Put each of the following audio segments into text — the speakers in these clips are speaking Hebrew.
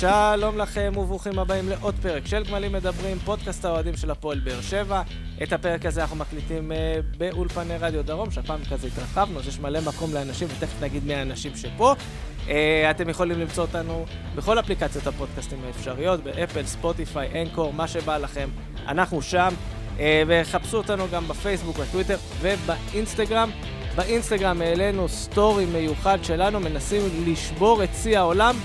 שלום לכם וברוכים הבאים לעוד פרק של גמלים מדברים, פודקאסט האוהדים של הפועל באר שבע. את הפרק הזה אנחנו מקליטים אה, באולפני רדיו דרום, שהפעם כזה התרחבנו, אז יש מלא מקום לאנשים, ותכף נגיד מי האנשים שפה. אה, אתם יכולים למצוא אותנו בכל אפליקציות הפודקאסטים האפשריות, באפל, ספוטיפיי, אנקור, מה שבא לכם, אנחנו שם. אה, וחפשו אותנו גם בפייסבוק, בטוויטר ובאינסטגרם. באינסטגרם העלינו סטורי מיוחד שלנו, מנסים לשבור את שיא העולם,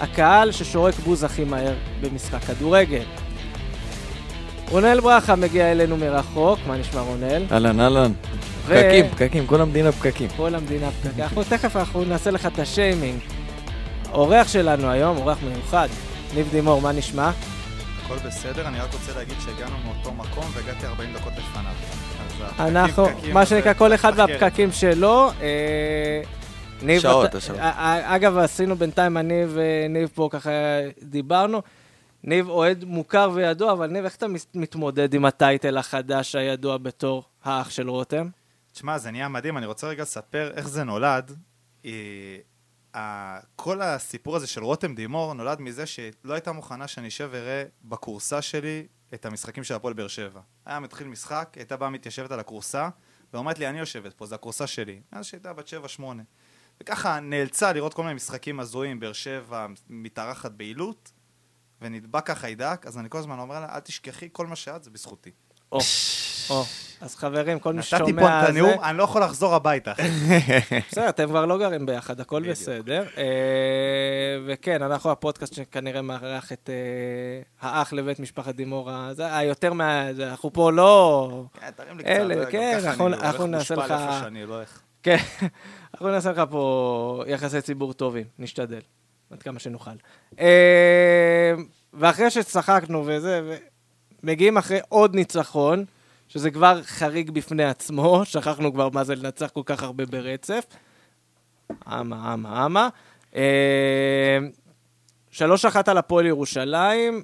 הקהל ששורק בוז הכי מהר במשחק כדורגל. רונל ברכה מגיע אלינו מרחוק, מה נשמע רונל? אהלן, אהלן. פקקים, פקקים, כל המדינה פקקים. כל המדינה פקקה. אנחנו תכף אנחנו נעשה לך את השיימינג. האורח שלנו היום, אורח מיוחד, ניב דימור, מה נשמע? הכל בסדר, אני רק רוצה להגיד שהגענו מאותו מקום והגעתי 40 דקות לפניו. אנחנו, פקקים, מה שנקרא, כל אחד. והפקקים שלו. אה, ניב, שעות, אתה- השעות. אה, אה, אגב, עשינו בינתיים, אני וניב פה ככה דיברנו. ניב אוהד מוכר וידוע, אבל ניב, איך אתה מת- מתמודד עם הטייטל החדש הידוע בתור האח של רותם? תשמע, זה נהיה מדהים, אני רוצה רגע לספר איך זה נולד. אה, כל הסיפור הזה של רותם דימור נולד מזה שלא הייתה מוכנה שאני אשב ואראה בכורסה שלי את המשחקים של הפועל באר שבע. היה מתחיל משחק, הייתה באה מתיישבת על הכורסה, ואומרת לי, אני יושבת פה, זו הכורסה שלי. מאז שהייתה בת שבע, שמונה. וככה נאלצה לראות כל מיני משחקים הזויים, באר שבע מתארחת בעילות, ונדבק החיידק, אז אני כל הזמן אומר לה, אל תשכחי, כל מה שאת זה בזכותי. או, או. אז חברים, כל מי נתתי פה ששומע את. הנאום, אני לא יכול לחזור הביתה. בסדר, אתם כבר לא גרים ביחד, הכל. בסדר. אה, וכן, אנחנו הפודקאסט שכנראה מארח את אה, האח לבית משפחת דימור, ה- זה היותר מה... אנחנו פה לא... כן, תרים לי קצת, גם כן, ככה אנחנו- אני הולך נעשה מושפל לך- כן, אנחנו נעשה לך פה יחסי ציבור טובים, נשתדל, עד כמה שנוכל. אה, ואחרי שצחקנו וזה, מגיעים אחרי עוד ניצחון, שזה כבר חריג בפני עצמו, שכחנו כבר מה זה לנצח כל כך הרבה ברצף. אמה, אמה, אמה. אה, שלוש אחת על הפועל ירושלים.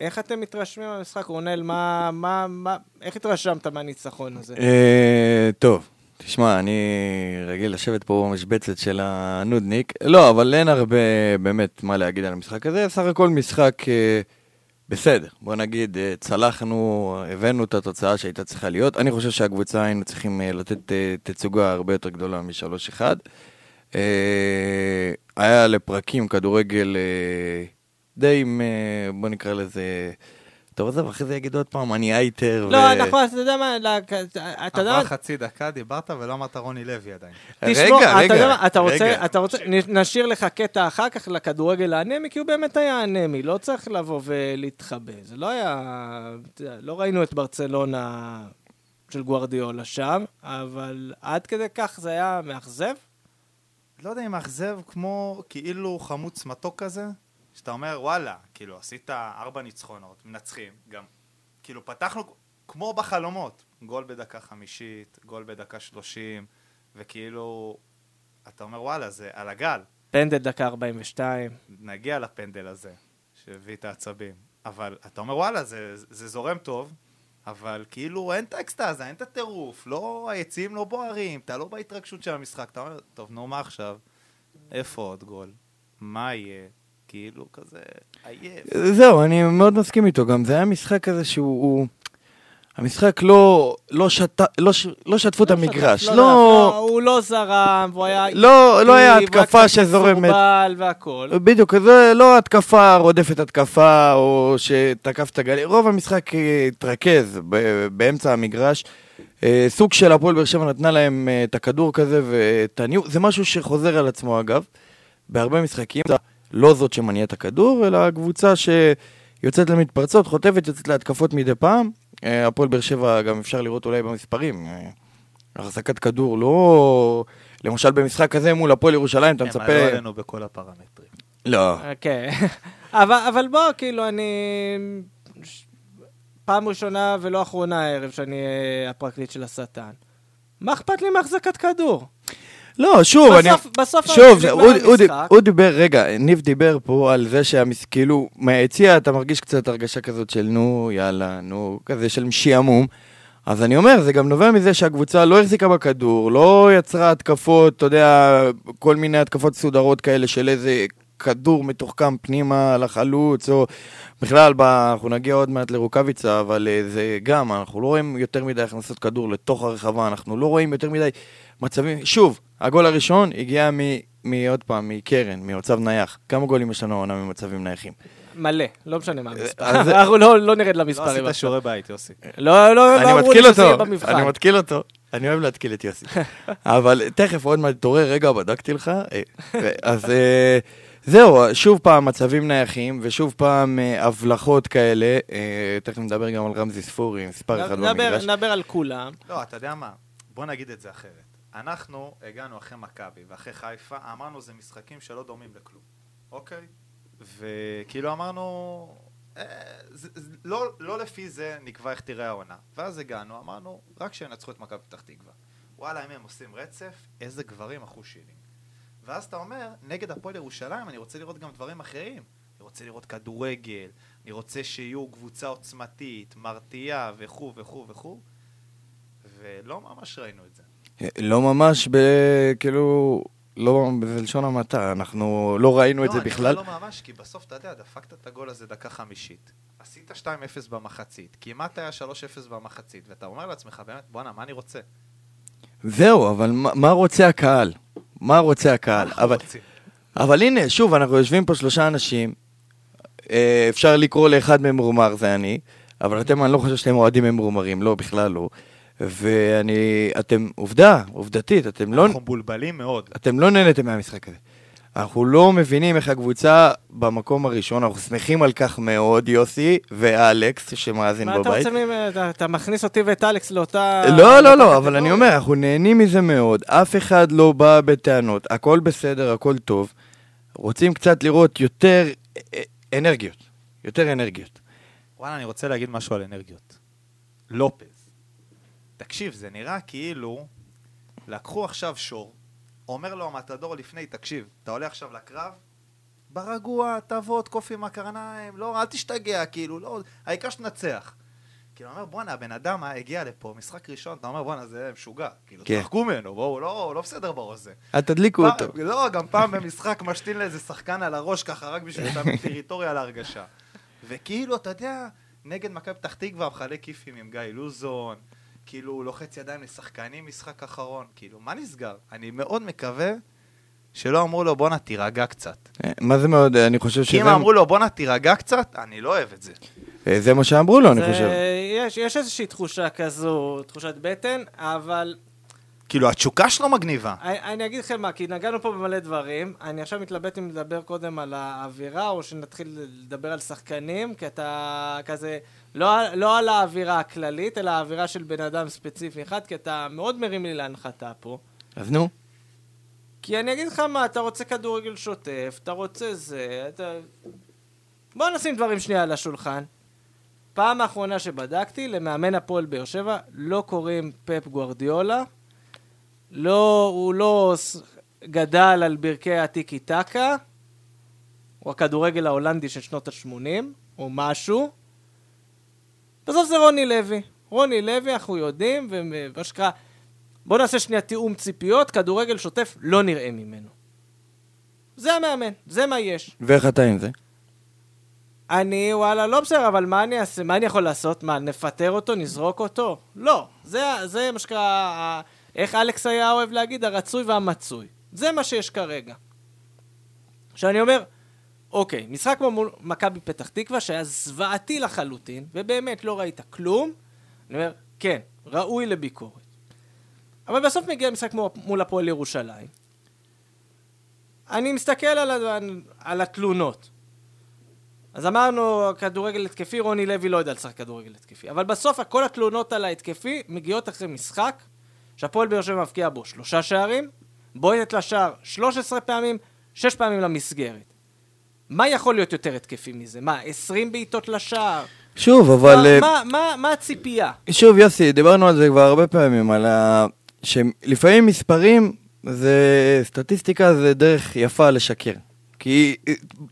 איך אתם מתרשמים מהמשחק, רונל? מה, מה, מה, איך התרשמת מהניצחון הזה? אה, טוב, תשמע, אני רגיל לשבת פה במשבצת של הנודניק. לא, אבל אין הרבה באמת מה להגיד על המשחק הזה. סך הכל משחק אה, בסדר. בוא נגיד, אה, צלחנו, הבאנו את התוצאה שהייתה צריכה להיות. אני חושב שהקבוצה היינו צריכים אה, לתת תצוגה הרבה יותר גדולה מ-3-1. אה, היה לפרקים כדורגל די, אה, בוא נקרא לזה... טוב, עזוב, אחרי זה יגידו עוד פעם, אני אייטר. לא, אנחנו, אתה יודע מה, אתה יודע, עברה חצי דקה, דיברת ולא אמרת רוני לוי עדיין. רגע, אתה רגע, יודע מה, אתה רוצה, נשאיר לך קטע אחר כך לכדורגל האנמי, כי הוא באמת היה אנמי, לא צריך לבוא ולהתחבא. זה לא היה, לא ראינו את ברצלונה של גוארדיולה שם, אבל עד כדי כך זה היה מאכזב. לא יודע אם מאכזב כמו כאילו חמוץ מתוק כזה, שאתה אומר וואלה, כאילו עשית ארבע ניצחונות, מנצחים, גם כאילו פתחנו כמו בחלומות, גול בדקה חמישית, גול בדקה שלושים, וכאילו, אתה אומר וואלה, זה על הגל, פנדל דקה 42. נגיע לפנדל הזה, שהביא את העצבים, אבל אתה אומר וואלה, זה, זה זורם טוב, אבל כאילו אין את האקסטזה, אין את הטירוף, לא, היציעים לא בוערים, אתה לא בהתרגשות של המשחק, אתה אומר, טוב, נו, מה עכשיו? איפה עוד גול? מה יהיה? כאילו כזה עייף. זהו, אני מאוד מסכים איתו, גם זה היה משחק כזה שהוא... הוא- המשחק לא, לא, שת, לא, ש, לא שטפו את המגרש, לא, לא, לא, הוא לא זרם, והוא היה... לא, לא היה התקפה שזורמת. מסורבל והכל. בדיוק, זה לא התקפה רודפת התקפה, או שתקף את הגליל, רוב המשחק אה, התרכז ב- באמצע המגרש. אה, סוג של הפועל באר שבע נתנה להם אה, את הכדור כזה ואת הניהול, זה משהו שחוזר על עצמו אגב, בהרבה משחקים, לא זאת שמניעה את הכדור, אלא הקבוצה שיוצאת למתפרצות, חוטפת, יוצאת להתקפות מדי פעם. אה, הפועל באר שבע גם אפשר לראות אולי במספרים, אה, החזקת כדור לא... למשל במשחק הזה מול הפועל ירושלים, אתה הם מצפה... עלו עלינו בכל הפרמטרים. לא. כן. אבל, אבל בוא, כאילו, אני... פעם ראשונה ולא אחרונה הערב שאני אהיה הפרקליט של השטן. מה אכפת לי מהחזקת כדור? לא, שוב, אני... בסוף, בסוף שוב, נגמר הוא- הוא דיב- המשחק. הוא דיבר, רגע, ניב דיבר פה על זה שהכאילו, מהיציע אתה מרגיש קצת הרגשה כזאת של נו, יאללה, נו, כזה של שעמום. אז אני אומר, זה גם נובע מזה שהקבוצה לא החזיקה בכדור, לא יצרה התקפות, אתה יודע, כל מיני התקפות סודרות כאלה של איזה כדור מתוחכם פנימה לחלוץ, או בכלל, ב... אנחנו נגיע עוד מעט לרוקאביצה, אבל אה, זה גם, אנחנו לא רואים יותר מדי הכנסות כדור לתוך הרחבה, אנחנו לא רואים יותר מדי מצבים, שוב, הגול הראשון הגיע מ... מעוד פעם, מקרן, ממצב נייח. כמה גולים יש לנו העונה ממצבים נייחים? מלא, לא משנה מה המספר. אז- אנחנו לא לא נרד לא למספרים עשית עכשיו. שיעורי בית, יוסי. לא, לא, לא אני אמרו לי שזה יהיה אותו, במבחן. אני מתקיל אותו. אני אוהב להתקיל את יוסי. אבל תכף, עוד מעט תתעורר, רגע, בדקתי לך. אה, אז אה, זהו, שוב פעם מצבים נייחים, ושוב פעם אה, הבלחות כאלה. אה, תכף נדבר גם על רמזי ספורי, מספר אחד נדבר- במגרש. נדבר על כולם. לא, אתה יודע מה? בוא נגיד את זה אחרת. אנחנו הגענו אחרי מכבי ואחרי חיפה, אמרנו זה משחקים שלא דומים לכלום, אוקיי? וכאילו אמרנו, אה, זה, זה, לא, לא לפי זה נקבע איך תראה העונה. ואז הגענו, אמרנו, רק שינצחו את מכבי פתח תקווה. וואלה, אם הם עושים רצף, איזה גברים אחוז שירים. ואז אתה אומר, נגד הפועל ירושלים אני רוצה לראות גם דברים אחרים. אני רוצה לראות כדורגל, אני רוצה שיהיו קבוצה עוצמתית, מרתיעה וכו' וכו' וכו', ולא ממש ראינו את זה. לא ממש, ב... כאילו, לא, בלשון המעטה, אנחנו לא ראינו את זה לא, בכלל. אני אומר לא ממש, כי בסוף, אתה יודע, דפקת את הגול הזה דקה חמישית. עשית 2-0 במחצית, כמעט היה 3-0 במחצית, ואתה אומר לעצמך, באמת, בואנה, מה אני רוצה? זהו, אבל מה מה רוצה הקהל? מה רוצה הקהל? אבל, רוצים? אבל הנה, שוב, אנחנו יושבים פה שלושה אנשים, אה, אפשר לקרוא לאחד מהם מרומר, זה אני, אבל אתם, אני לא חושב שאתם אוהדים ממורמרים, לא, בכלל לא. ואני, אתם, עובדה, עובדתית, אתם לא, אנחנו מבולבלים מאוד. אתם לא נהנתם מהמשחק הזה. אנחנו לא מבינים איך הקבוצה במקום הראשון, אנחנו שמחים על כך מאוד, יוסי ואלכס שמאזין מה אתה בבית. רוצה? אתה- אתה מכניס אותי ואת אלכס לאותה... לא, לא, לא, אבל אני. אומר, אנחנו נהנים מזה מאוד, אף אחד לא בא בטענות, הכל בסדר, הכל טוב. רוצים קצת לראות יותר אנרגיות, יותר אנרגיות. וואלה, אני רוצה להגיד משהו על אנרגיות. לופז. תקשיב, זה נראה כאילו לקחו עכשיו שור, אומר לו המטדור לפני, תקשיב, אתה עולה עכשיו לקרב, ברגוע, תבוא, תקוף עם הקרניים, לא, אל תשתגע, כאילו, לא, העיקר שתנצח. כאילו, אומר, בואנה, הבן אדם הגיע לפה, משחק ראשון, אתה אומר, בואנה, זה משוגע. כאילו, כן. תחכו ממנו, בואו, לא, לא בסדר בראש זה. אל תדליקו פעם- אותו. לא, גם פעם במשחק משתין לאיזה שחקן על הראש ככה, רק בשביל להעמיד טריטוריה להרגשה. וכאילו, אתה יודע, נגד מכבי פתח תקווה, מחלק כיפים עם גיא לוזון, כאילו, הוא לוחץ ידיים לשחקנים משחק אחרון, כאילו, מה נסגר? אני מאוד מקווה שלא אמרו לו, בואנה, תירגע קצת. אה, מה זה מאוד, אני חושב כי אם שזה אמרו לו, בואנה, תירגע קצת, אני לא אוהב את זה. אה, זה מה שאמרו לו, אני חושב. יש, יש איזושהי תחושה כזו, תחושת בטן, אבל כאילו, התשוקה שלו מגניבה. אני, אני אגיד לכם מה, כי נגענו פה במלא דברים, אני עכשיו מתלבט אם לדבר קודם על האווירה, או שנתחיל לדבר על שחקנים, כי אתה כזה, לא, לא על האווירה הכללית, אלא האווירה של בן אדם ספציפי אחד, כי אתה מאוד מרים לי להנחתה פה. אז נו. כי אני אגיד לך מה, אתה רוצה כדורגל שוטף, אתה רוצה זה, אתה... בוא נשים דברים שנייה על השולחן. פעם האחרונה שבדקתי, למאמן הפועל באר שבע לא קוראים פפ גוורדיולה. לא, הוא לא גדל על ברכי הטיקי טקה. הוא הכדורגל ההולנדי של שנות ה-80, או משהו. בסוף זה רוני לוי. רוני לוי, אנחנו יודעים, ומה שנקרא, בוא נעשה שנייה תיאום ציפיות, כדורגל שוטף לא נראה ממנו. זה המאמן, זה מה יש. ואיך אתה עם זה? אני, וואלה, לא בסדר, אבל מה אני אעשה? מה אני יכול לעשות? מה, נפטר אותו? נזרוק אותו? לא. זה, זה מה שנקרא, ה- איך אלכס היה אוהב להגיד, הרצוי והמצוי. זה מה שיש כרגע. שאני אומר, אוקיי, משחק מול מכבי פתח תקווה, שהיה זוועתי לחלוטין, ובאמת לא ראית כלום, אני אומר, כן, ראוי לביקורת. אבל בסוף מגיע משחק כמו, מול הפועל ירושלים. אני מסתכל על, על התלונות. אז אמרנו, כדורגל התקפי, רוני לוי לא יודע לשחק כדורגל התקפי. אבל בסוף כל התלונות על ההתקפי מגיעות אחרי משחק שהפועל באר שבע מבקיע בו שלושה שערים, בועטת לשער 13 פעמים, 6 פעמים למסגרת. מה יכול להיות יותר התקפי מזה? מה, 20 בעיטות לשער? שוב, אבל... מה, אה, מה, מה, מה הציפייה? שוב, יוסי, דיברנו על זה כבר הרבה פעמים, על ה... שלפעמים מספרים זה... סטטיסטיקה זה דרך יפה לשקר. כי,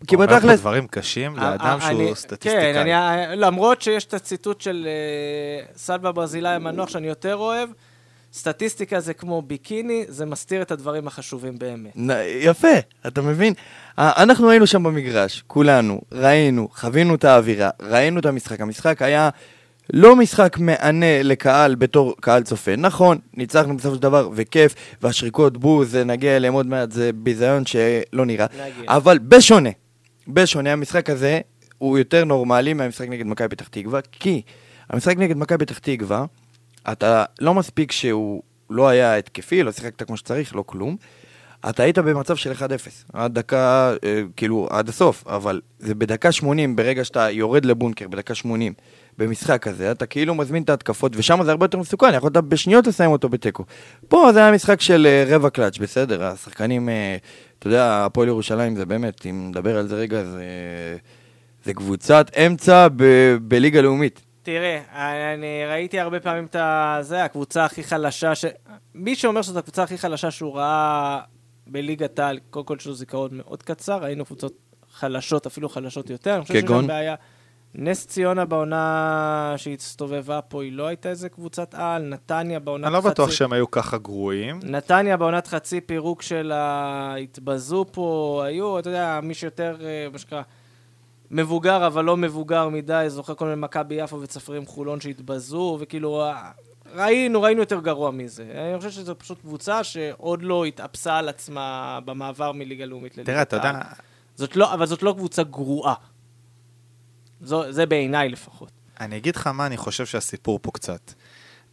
כי אומר פה בתכלס... דברים קשים אה, לאדם אה, שהוא אני- סטטיסטיקאי. כן, אני, למרות שיש את הציטוט של אה, סלווה ברזילאי המנוח שאני יותר אוהב, סטטיסטיקה זה כמו ביקיני, זה מסתיר את הדברים החשובים באמת. נ- יפה, אתה מבין? אנחנו היינו שם במגרש, כולנו, ראינו, חווינו את האווירה, ראינו את המשחק. המשחק היה לא משחק מענה לקהל בתור קהל צופה. נכון, ניצחנו בסופו של דבר, וכיף, והשריקות בוז, נגיע אליהם עוד מעט, זה ביזיון שלא נראה. נגיע. אבל בשונה, בשונה, המשחק הזה הוא יותר נורמלי מהמשחק נגד מכבי פתח תקווה, כי המשחק נגד מכבי פתח תקווה, אתה לא מספיק שהוא לא היה התקפי, לא שיחקת כמו שצריך, לא כלום. אתה היית במצב של 1-0, עד דקה, אה, כאילו, עד הסוף, אבל זה בדקה 80, ברגע שאתה יורד לבונקר, בדקה 80, במשחק כזה, אתה כאילו מזמין את ההתקפות, ושם זה הרבה יותר מסוכן, יכולת בשניות לסיים אותו בתיקו. פה זה היה משחק של אה, רבע קלאץ', בסדר, השחקנים, אה, אתה יודע, הפועל ירושלים זה באמת, אם נדבר על זה רגע, זה, זה קבוצת אמצע ב- בליגה לאומית. תראה, אני ראיתי הרבה פעמים את. זה, הקבוצה הכי חלשה ש... מי שאומר שזו הקבוצה הכי חלשה שהוא ראה בליגת העל, קודם כל יש לו זיכרון מאוד קצר, ראינו קבוצות חלשות, אפילו חלשות יותר. אני חושב שיש כגון? גם בעיה. נס ציונה בעונה שהצטובבה פה, היא לא הייתה איזה קבוצת על, נתניה בעונת אני לא חצי... בטוח שהם היו ככה גרועים. נתניה בעונת חצי פירוק שלה, התבזו פה, היו, אתה יודע, מי שיותר, אה, מה שנקרא, מבוגר אבל לא מבוגר מדי, זוכר כל מיני מכבי יפו וצפרים חולון שהתבזו, וכאילו, אה, ראינו, ראינו יותר גרוע מזה. אני חושב שזו פשוט קבוצה שעוד לא התאפסה על עצמה במעבר מליגה לאומית לליגת תראה, אתה יודע. זאת לא, אבל זאת לא קבוצה גרועה. זו, זה בעיניי לפחות. אני אגיד לך מה אני חושב שהסיפור פה קצת.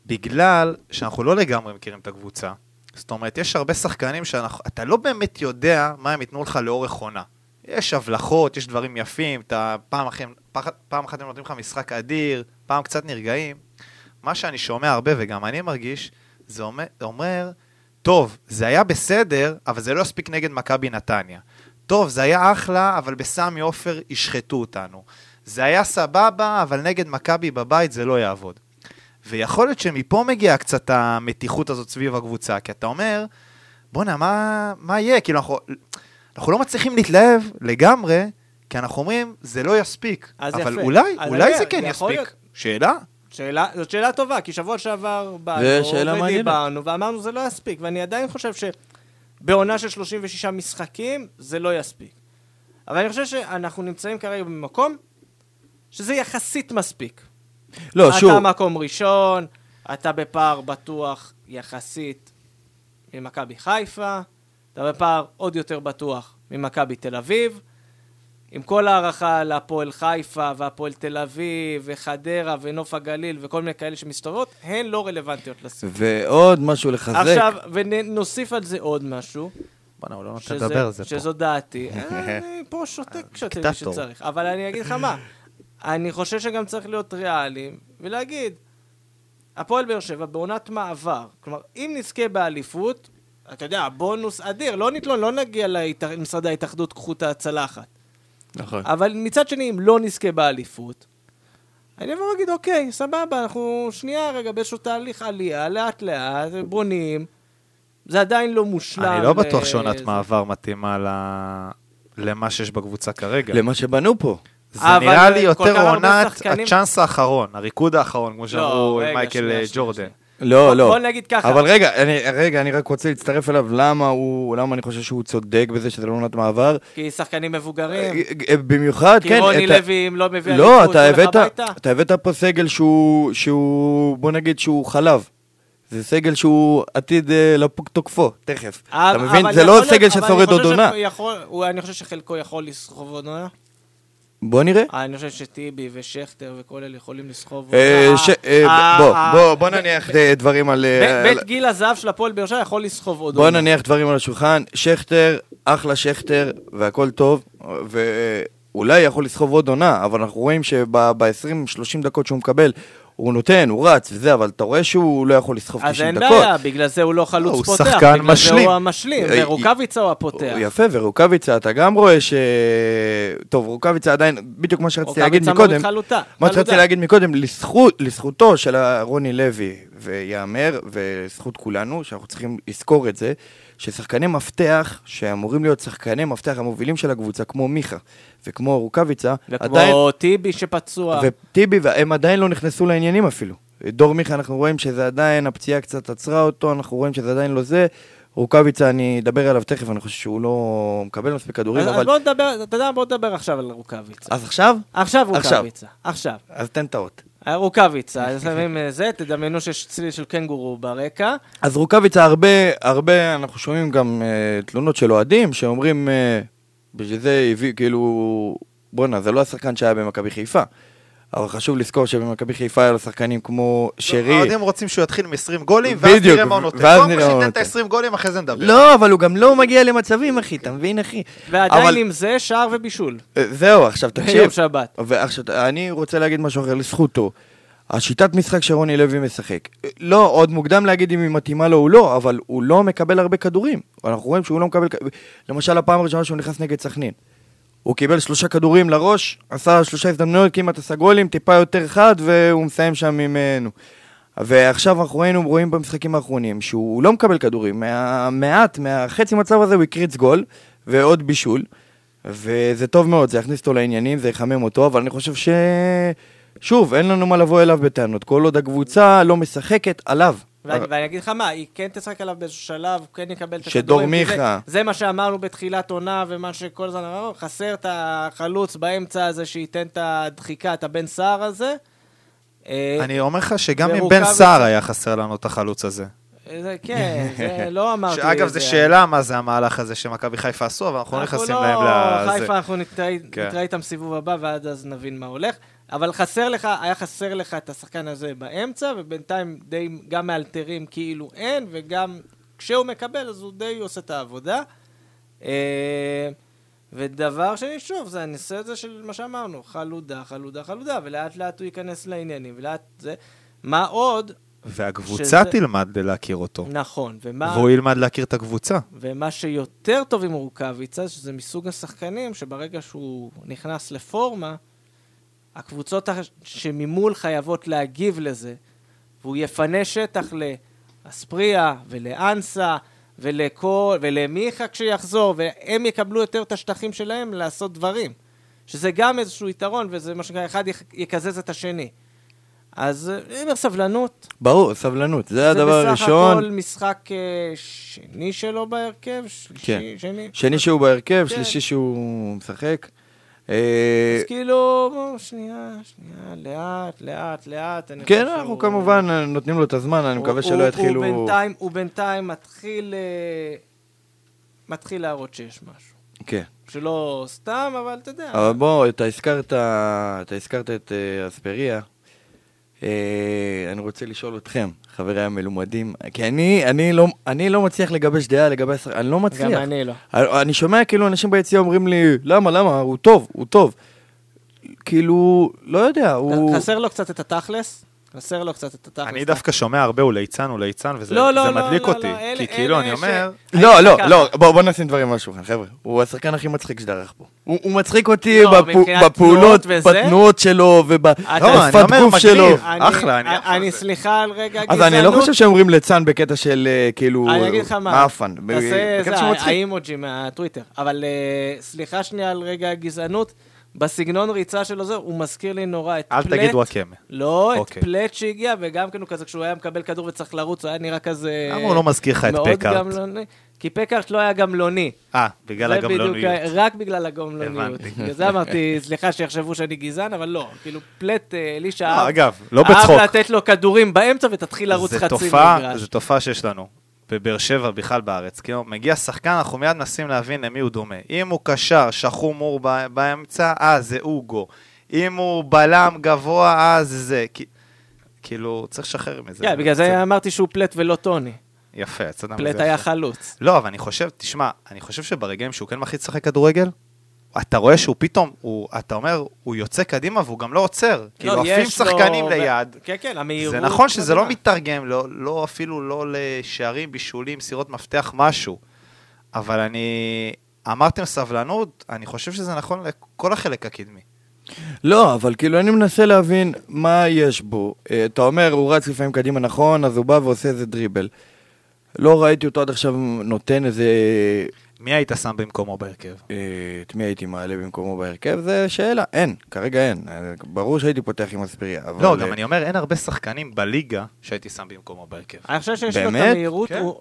בגלל שאנחנו לא לגמרי מכירים את הקבוצה, זאת אומרת, יש הרבה שחקנים שאתה לא באמת יודע מה הם ייתנו לך לאורך עונה. יש הבלחות, יש דברים יפים, אתה פעם, אחרי, פח, פעם אחת הם נותנים לך משחק אדיר, פעם קצת נרגעים. מה שאני שומע הרבה, וגם אני מרגיש, זה אומר, אומר טוב, זה היה בסדר, אבל זה לא הספיק נגד מכבי נתניה. טוב, זה היה אחלה, אבל בסמי עופר ישחטו אותנו. זה היה סבבה, אבל נגד מכבי בבית זה לא יעבוד. ויכול להיות שמפה מגיעה קצת המתיחות הזאת סביב הקבוצה, כי אתה אומר, בואנה, מה, מה יהיה? כאילו, אנחנו, אנחנו לא מצליחים להתלהב לגמרי, כי אנחנו אומרים, זה לא יספיק. אז אבל יפה. אולי, אז אולי זה כן יספיק. להיות. שאלה? שאלה, זאת שאלה טובה, כי שבוע שעבר באנו. ודיברנו, ואמרנו זה לא יספיק, ואני עדיין חושב שבעונה של 36 משחקים זה לא יספיק. אבל אני חושב שאנחנו נמצאים כרגע במקום שזה יחסית מספיק. לא, שוב, אתה מקום ראשון, אתה בפער בטוח יחסית ממכבי חיפה, אתה בפער עוד יותר בטוח ממכבי תל אביב. עם כל הערכה להפועל חיפה והפועל תל אביב וחדרה ונוף הגליל וכל מיני כאלה שמסתובבות, הן לא רלוונטיות לסיפור. ועוד משהו לחזק. עכשיו, ונוסיף על זה עוד משהו, בואנה, הוא לא נותן לדבר על זה פה. שזו דעתי. אני פה שותק כשאתם. שצריך. אבל אני אגיד לך מה, אני חושב שגם צריך להיות ריאליים ולהגיד, הפועל באר שבע בעונת מעבר, כלומר, אם נזכה באליפות, אתה יודע, בונוס אדיר, לא נתלון, לא נגיע למשרדי ההתאחדות, קחו את הצלחת. נכון. אבל מצד שני, אם לא נזכה באליפות, אני אבוא ואגיד, אוקיי, סבבה, אנחנו שנייה רגע באיזשהו תהליך עלייה, לאט לאט, בונים. זה עדיין לא מושלם. אני לא בטוח ל- שעונת. מעבר מתאימה ל- למה שיש בקבוצה כרגע. למה שבנו פה. זה נראה לי יותר עונת הצ'אנס האחרון, הריקוד האחרון, כמו שאמרו רגע, מייקל אה, ג'ורדן. לא, לא. בוא נגיד ככה. אבל רגע, אני, רגע, אני רק רוצה להצטרף אליו, למה הוא, למה אני חושב שהוא צודק בזה שזה לא עונת מעבר? כי שחקנים מבוגרים, אה, במיוחד, כי כן. רוני את ה- לוי, אם לא מביא לא, אתה הבאת. אתה הבאת פה סגל שהוא, שהוא, בוא נגיד שהוא חלב. זה סגל שהוא עתיד אה, לפוג תוקפו, תכף. אתה מבין? זה לא סגל ששורד עוד עונה. אני חושב שחלקו יכול לסחוב עוד עונה. בוא נראה. אה, אני חושב שטיבי ושכטר וכל אלה יכולים לסחוב אה, אה, אה, בוא, אה, נניח אה, דברים על... אה, בית גיל הזהב של הפועל באר שבע יכול לסחוב עוד בוא. נניח דברים על השולחן, שכטר, אחלה שכטר, והכל טוב, ואולי יכול לסחוב עוד עונה, אבל אנחנו רואים שב-20-30 דקות שהוא מקבל, הוא נותן, הוא רץ וזה, אבל אתה רואה שהוא לא יכול לסחוב 90 אז דקות. אין בעיה, בגלל זה הוא לא חלוץ הוא פותח. שחקן בגלל זה משלים. הוא המשלים, אה, ורוקאביצה הוא הפותח. יפה, ורוקאביצה, אתה גם רואה ש... טוב, רוקאביצה עדיין, בדיוק מה שרציתי להגיד רוקאביצה מקודם, מוריד חלוטה. מה. שרציתי להגיד מקודם, לזכות, לזכותו של רוני לוי, וייאמר, ולזכות כולנו, שאנחנו צריכים לזכור את זה, ששחקני מפתח, שאמורים להיות שחקני מפתח המובילים של הקבוצה, כמו מיכה וכמו רוקאביצה, עדיין, וכמו טיבי שפצוע. וטיבי, הם עדיין לא נכנסו לעניינים אפילו. דור מיכה, אנחנו רואים שזה עדיין, הפציעה קצת עצרה אותו, אנחנו רואים שזה עדיין לא זה. רוקאביצה, אני אדבר עליו תכף, אני חושב שהוא לא מקבל מספיק כדורים, אז, אז אבל... בוא נדבר, אתה יודע, בוא נדבר עכשיו על רוקאביצה. אז עכשיו? עכשיו עכשיו. רוקאביצה, עכשיו. אז תן את האות. רוקאביצה, אז שמים אה, זה, תדמיינו שיש צליל של קנגורו ברקע. אז רוקאביצה, הרבה, הרבה, אנחנו שומעים גם uh, תלונות של אוהדים, שאומרים, uh, בשביל זה הביא, כאילו, בואנה, זה לא השחקן שהיה במכבי חיפה. אבל חשוב לזכור שבמכבי חיפה היה לו שחקנים כמו שרי. האוהדים רוצים שהוא יתחיל עם 20 גולים, ואז בדיוק, נראה מה הוא נותן. ואז קודם כל נראה מה הוא שייתן את נותן. ה-20 גולים, אחרי זה נדבר. לא, אבל הוא גם לא מגיע למצבים, אחי, אתה מבין, אחי? ועדיין עם זה, שער ובישול. אה, זהו, עכשיו תקשיב. ביום שבת. ועכשיו, אני רוצה להגיד משהו אחר לזכותו. השיטת משחק שרוני לוי משחק. לא, עוד מוקדם להגיד אם היא מתאימה לו או לא, אבל הוא לא מקבל הרבה כדורים. אנחנו רואים שהוא לא מקבל... למשל, הפעם הראשונה שהוא נכנס נגד סכנין. הוא קיבל שלושה כדורים לראש, עשה שלושה הזדמנויות, כמעט עשה גולים, טיפה יותר חד, והוא מסיים שם ממנו. ועכשיו אנחנו ראינו, רואים במשחקים האחרונים שהוא לא מקבל כדורים. מהמעט, מהחצי מצב הזה הוא הקריץ גול, ועוד בישול. וזה טוב מאוד, זה יכניס אותו לעניינים, זה יחמם אותו, אבל אני חושב ש... שוב, אין לנו מה לבוא אליו בטענות. כל עוד הקבוצה לא משחקת, עליו. ואני, אגיד לך מה, היא כן תשחק עליו באיזשהו שלב, כן יקבל את שדור הכדורים, כי מיכה. זה, מה שאמרנו בתחילת עונה, ומה שכל הזמן אמרנו, חסר את החלוץ באמצע הזה, שייתן את הדחיקה, את הבן סער הזה. אה, אני אומר לך שגם אם בן סער היה חסר לנו את החלוץ הזה. זה, כן, זה לא אמרתי שאגב, את זו זה. שאלה מה זה המהלך הזה שמכבי חיפה עשו, אבל אנחנו לא נכנסים להם לזה. חיפה, אנחנו כן. נתראה איתם סיבוב הבא, ועד אז נבין מה הולך. אבל חסר לך, היה חסר לך את השחקן הזה באמצע, ובינתיים די גם מאלתרים כאילו אין, וגם כשהוא מקבל אז הוא די עושה את העבודה. אה, ודבר שני, שוב, זה הנושא הזה של מה שאמרנו, חלודה, חלודה, חלודה, ולאט לאט הוא ייכנס לעניינים, ולאט זה... מה עוד? והקבוצה שזה- תלמד להכיר אותו. נכון, ומה... והוא ילמד להכיר את הקבוצה. ומה שיותר טוב עם רוקאביצה, שזה מסוג השחקנים שברגע שהוא נכנס לפורמה, הקבוצות שממול חייבות להגיב לזה, והוא יפנה שטח לאספריה ולאנסה ולכל, ולמיכה כשיחזור, והם יקבלו יותר את השטחים שלהם לעשות דברים. שזה גם איזשהו יתרון, וזה מה שנקרא, אחד יק- יקזז את השני. אז אה, אני אומר סבלנות. ברור, סבלנות, זה הדבר זה בסך הראשון. הכל משחק אה, שני שלו בהרכב, שלישי, כן. שני. שני שהוא בהרכב, כן. שלישי שהוא משחק. אה, אז כאילו, בוא, שנייה, שנייה, לאט, לאט, לאט. כן, אנחנו כמובן נותנים לו את הזמן, אני מקווה שלא יתחילו... הוא בינתיים, מתחיל, אה, מתחיל להראות שיש משהו. כן. שלא סתם, אבל אתה יודע. אבל בוא, אתה הזכרת, אתה הזכרת את אה, אספריה. אה, אני רוצה לשאול אתכם, חבריי המלומדים, כי אני, אני, לא, אני לא מצליח לגבש דעה לגבי השחקן, אני לא מצליח. גם אני לא. אני שומע כאילו אנשים ביציע אומרים לי, למה, למה, הוא טוב, הוא טוב. כאילו, לא יודע, הוא... חסר לו קצת את התכלס? חסר לו קצת את התכלס. אני דווקא שומע הרבה הוא ליצן, הוא ליצן, וזה לא, לא, זה לא, מדליק לא, אותי. לא, אלה- כי כאילו, אני ש- אומר, לא, אני לא, ככה. לא, בואו בוא נשים דברים על השולחן, חבר'ה. הוא השחקן הכי מצחיק שדרך פה. הוא, הוא מצחיק אותי לא, בפו, בפעולות? בתנועות שלו לא, ובשפת אומר, גוף. שלו. אני- אחלה, אני על אני. סליחה על רגע אז הגזענות. אני לא חושב שאומרים ליצן בקטע של אה, כאילו... אני אגיד לך מה, מאפן. תעשה בקטע זה, שהוא מצחיק. האימוג'י מהטוויטר. אבל אה, סליחה שנייה על רגע הגזענות. בסגנון ריצה שלו זה, הוא מזכיר לי נורא את אל פלט. תגיד וואקמה. לא, את אוקיי. פלט שהגיע, וגם כן הוא כזה, כשהוא היה מקבל כדור וצריך לרוץ, הוא היה נראה כזה... למה הוא לא מזכיר לך את פקארט? גמלוני. כי פקארט לא היה גמלוני. אה, בגלל זה בדיוק הגמלוניות. ה- רק בגלל הגמלוניות. בגלל זה אמרתי, סליחה שיחשבו שאני גזען, אבל לא. כאילו, פלט, אה, אלישע לא, אהב אגב, לא אהב בצחוק. לתת לו כדורים באמצע ותתחיל לרוץ חצי מגרש. זו תופעה שיש לנו. בבאר שבע, בכלל בארץ. כאילו, מגיע שחקן, אנחנו מיד מנסים להבין למי הוא דומה. אם הוא קשר, שחום מור באמצע, אה, זה אוגו. אם הוא בלם גבוה, אה, זה זה. כאילו, צריך לשחרר מזה. כן, בגלל זה אמרתי שהוא פלט ולא טוני. יפה, יצאת מזה פלט יפה. היה חלוץ. לא, אבל אני חושב, תשמע, אני חושב שברגעים שהוא כן מחליט לשחק כדורגל, אתה רואה שהוא פתאום, הוא, אתה אומר, הוא יוצא קדימה והוא גם לא עוצר. כאילו, לא, עפים יש לו- שחקנים ו- ליד. כן, כן, המהירות. זה נכון שזה לא. מתרגם, לא, לא אפילו לא לשערים, בישולים, סירות מפתח, משהו. אבל אני... אמרתם סבלנות, אני חושב שזה נכון לכל החלק הקדמי. לא, אבל כאילו אני מנסה להבין מה יש בו. אה, אתה אומר, הוא רץ לפעמים קדימה נכון, אז הוא בא ועושה איזה דריבל. לא ראיתי אותו עד עכשיו נותן איזה... מי היית שם במקומו בהרכב? אה, את מי הייתי מעלה במקומו בהרכב? זה שאלה, אין, כרגע אין. אה, ברור שהייתי פותח עם אספריה, אבל... לא, גם אה, אני אומר, אין הרבה שחקנים בליגה שהייתי שם במקומו בהרכב. אני חושב שיש לו את? המהירות, כן. הוא-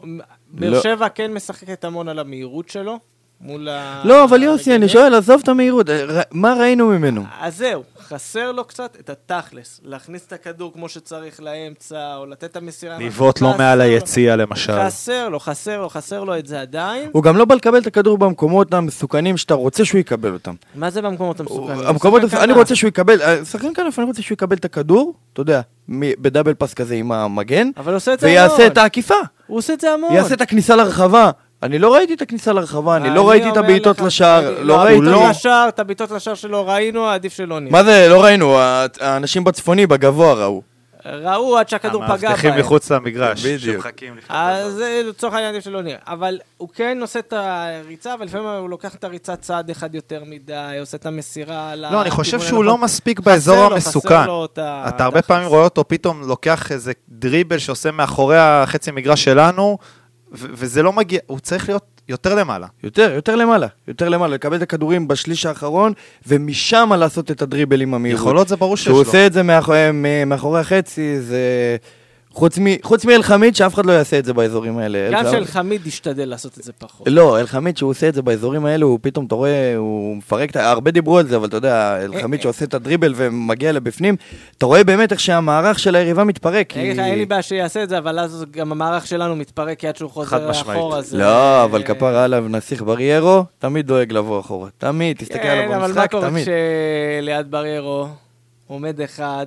באר לא. שבע כן משחקת המון על המהירות שלו, מול ה... לא, אבל יוסי, אני. שואל, עזוב את המהירות, מה ראינו ממנו? אז זהו, חסר לו קצת את התכלס, להכניס את הכדור כמו שצריך לאמצע, או לתת את המסירה. לבעוט חסר מעל. היציע למשל. חסר לו, חסר לו, חסר לו את זה עדיין. הוא גם לא בא לקבל את הכדור במקומות המסוכנים שאתה רוצה שהוא יקבל אותם. מה זה במקומות המסוכנים? המקומות, אני. רוצה שהוא יקבל, אה, שחקן כנף, אני רוצה שהוא יקבל את הכדור, אתה יודע, בדאבל פס כזה עם המגן, אבל הוא עושה את זה המון. ויעשה את העקיפה, הוא עושה את זה המון. יעשה את הכניסה לרחבה. אני לא ראיתי את הכניסה לרחבה, אני לא ראיתי את הבעיטות לשער, אני- לא ראיתי... הבעיטות לשער, את הבעיטות לשער שלו ראינו, עדיף שלא נראה. מה זה, לא ראינו, האנשים בצפוני, בגבוה ראו. ראו עד שהכדור פגע המאבטחים בהם. מחוץ למגרש, בדיוק. שמחכים לפני אז זה לצורך העניין עדיף שלא נראה. אבל הוא כן עושה את הריצה, אבל לפעמים הוא לוקח את הריצה צעד אחד יותר מדי, עושה את המסירה. לא, אני חושב שהוא לא. מספיק באזור המסוכן. אתה הרבה פעמים רואה אותו פתאום לוקח איזה דריבל שעושה מאחורי החצי מגרש שלנו, וזה לא מגיע, הוא צריך להיות יותר למעלה. יותר, יותר למעלה, יותר למעלה, לקבל את הכדורים בשליש האחרון, ומשם לעשות את הדריבלים המהירות. יכולות זה ברור שיש לו. עושה את זה מאחורי, מ- מאחורי החצי, זה... חוץ מ- חוץ מאלחמיד, שאף אחד לא יעשה את זה באזורים האלה. גם אל- של חמיד ישתדל לעשות את זה פחות. לא, אלחמיד שהוא עושה את זה באזורים האלה, הוא פתאום, אתה רואה, הוא מפרק, הרבה דיברו על זה, אבל אתה יודע, אלחמיד אה, שעושה את הדריבל ומגיע לבפנים, אתה רואה באמת איך שהמערך של היריבה מתפרק. אין לי בעיה שיעשה את זה, אבל אז גם המערך שלנו מתפרק כי עד שהוא חוזר. אחורה. לא, אבל כפרה עליו נסיך בריירו, תמיד דואג לבוא אחורה. תמיד, תסתכל עליו במשחק, תמיד. עומד אחד,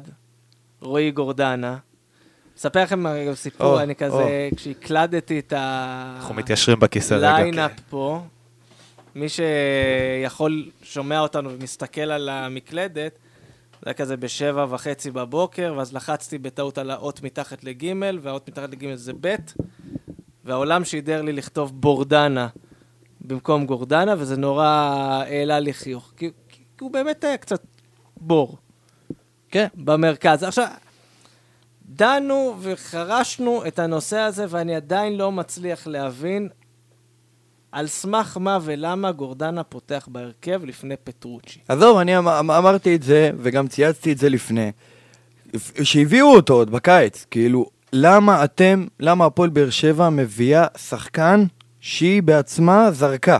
רועי גורדנה. אספר לכם סיפור, אני כזה, כשהקלדתי את ה... אנחנו מתיישרים בכיסא רגע. ליינאפ פה, מי שיכול, שומע אותנו ומסתכל על המקלדת, זה היה כזה בשבע וחצי בבוקר, ואז לחצתי בטעות על האות מתחת לגימל, והאות מתחת לגימל זה ב', והעולם שידר לי לכתוב בורדנה במקום גורדנה, וזה נורא העלה לי חיוך. כי, כי הוא באמת היה קצת בור. כן. במרכז. עכשיו, דנו וחרשנו את הנושא הזה, ואני עדיין לא מצליח להבין על סמך מה ולמה גורדנה פותח בהרכב לפני פטרוצ'י. עזוב, אני אמ- אמ- אמרתי את זה, וגם צייצתי את זה לפני. שהביאו אותו עוד בקיץ, כאילו, למה אתם, למה הפועל באר שבע מביאה שחקן שהיא בעצמה זרקה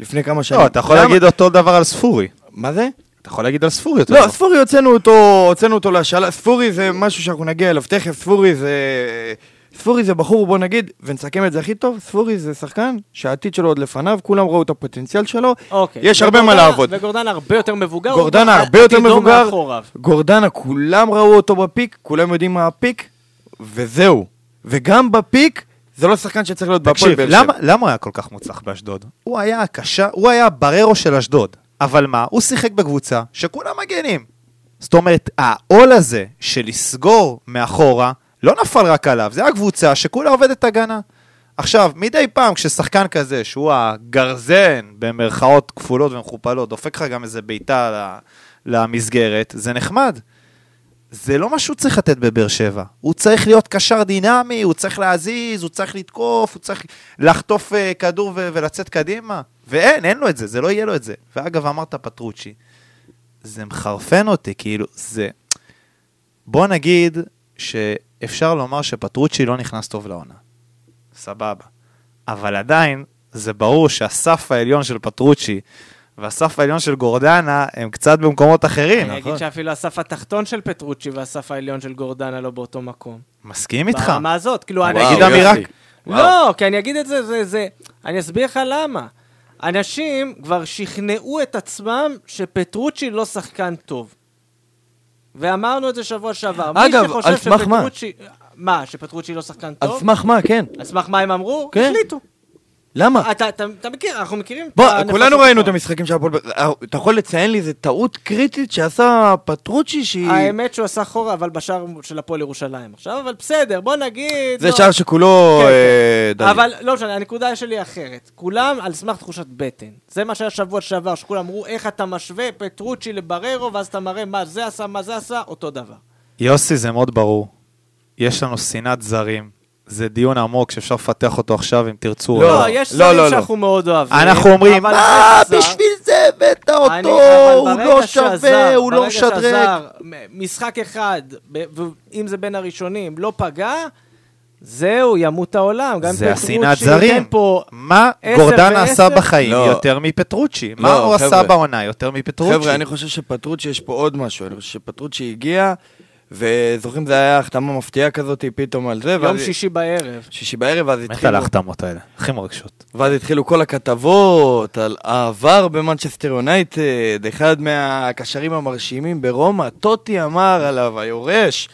לפני כמה שנים? לא, אתה יכול למה? להגיד אותו דבר על ספורי. מה זה? אתה יכול להגיד על ספורי אותו לא. ספורי הוצאנו אותו, הוצאנו אותו להשאלה, ספורי זה משהו שאנחנו נגיע אליו תכף, ספורי זה... ספורי זה בחור, בוא נגיד, ונסכם את זה הכי טוב, ספורי זה שחקן שהעתיד שלו עוד לפניו, כולם ראו את הפוטנציאל שלו, אוקיי. יש הרבה מה וגורדנה- לעבוד. וגורדנה הרבה יותר מבוגר. גורדנה הרבה יותר מבוגר, מאחוריו. גורדנה כולם ראו אותו בפיק, כולם יודעים מה הפיק, וזהו. וגם בפיק, זה לא שחקן שצריך להיות בהפועל תקשיב, באר שבע. למה, למה הוא היה כל כך מוצלח באשדוד? הוא היה הקשה, הוא היה בררו של אשדוד. אבל מה, הוא שיחק בקבוצה שכולם מגנים. זאת אומרת, העול הזה של לסגור מאחורה, לא נפל רק עליו, זה הקבוצה שכולה עובדת הגנה. עכשיו, מדי פעם כששחקן כזה, שהוא הגרזן, במרכאות כפולות ומכופלות, דופק לך גם איזה בעיטה למסגרת, זה נחמד. זה לא מה שהוא צריך לתת בבאר שבע. הוא צריך להיות קשר דינמי, הוא צריך להזיז, הוא צריך לתקוף, הוא צריך לחטוף uh, כדור ולצאת קדימה. ואין, אין לו את זה, זה לא יהיה לו את זה. ואגב, אמרת פטרוצ'י, זה מחרפן אותי, כאילו, זה... בוא נגיד שאפשר לומר שפטרוצ'י לא נכנס טוב לעונה. סבבה. אבל עדיין, זה ברור שהסף העליון של פטרוצ'י והסף העליון של גורדנה הם קצת במקומות אחרים. אני אגיד שאפילו הסף התחתון של פטרוצ'י והסף העליון של גורדנה לא באותו מקום. מסכים איתך. ברמה הזאת, כאילו, אני וואו, אגיד יוסי. אמירה... לא, כי אני אגיד את זה, זה, זה... אני אסביר לך למה. אנשים כבר שכנעו את עצמם שפטרוצ'י לא שחקן טוב. ואמרנו את זה שבוע שעבר. אגב, על סמך מה? מה, שפטרוצ'י לא שחקן על טוב? סמך מה, כן. על סמך מה הם אמרו? כן. החליטו. למה? אתה, אתה, אתה מכיר, אנחנו מכירים את בוא, הנפשות כולנו ראינו את. המשחקים של הפועל, באר- אה, אתה יכול לציין לי איזה טעות קריטית שעשה פטרוצ'י שהיא... האמת שהוא עשה חורה, אבל בשער של הפועל ירושלים עכשיו, אבל בסדר, בוא נגיד... זה לא. שער שכולו... כן, אה, כן. דלי. אבל לא משנה, הנקודה שלי אחרת. כולם על סמך תחושת בטן. זה מה שהיה שבוע שעבר, שכולם אמרו, איך אתה משווה פטרוצ'י לבררו, ואז אתה מראה מה זה עשה, מה זה עשה, אותו דבר. יוסי, זה מאוד ברור. יש לנו שנאת זרים זה דיון עמוק שאפשר לפתח אותו עכשיו אם תרצו. לא, לא, יש לא, זרים לא, לא. שאנחנו מאוד אוהבים. אנחנו אומרים, מה, בשביל זה הבאת אני- אותו, אבל הוא ברגע לא שווה, הוא לא ברגע משדרג. שהזר, מ- משחק אחד, ואם זה בין הראשונים, לא פגע, זהו, ימות העולם. גם זה השנאת זרים. פה... מה ועשר? עשה בחיים לא. יותר מפטרוצ'י? מה לא, הוא עשה חבר'ה. בעונה יותר מפטרוצ'י? חבר'ה, אני חושב שפטרוצ'י, יש פה עוד משהו. אני חושב שפטרוצ'י הגיע, וזוכרים, זה היה החתמה מפתיעה כזאת פתאום על זה, יום ואז... שישי בערב. שישי בערב, ואז מת התחילו... על ההחתמות האלה, הכי מרגשות. ואז התחילו כל הכתבות על העבר במנצ'סטר יונייטד, אחד מהקשרים המרשימים ברומא, טוטי אמר עליו, היורש.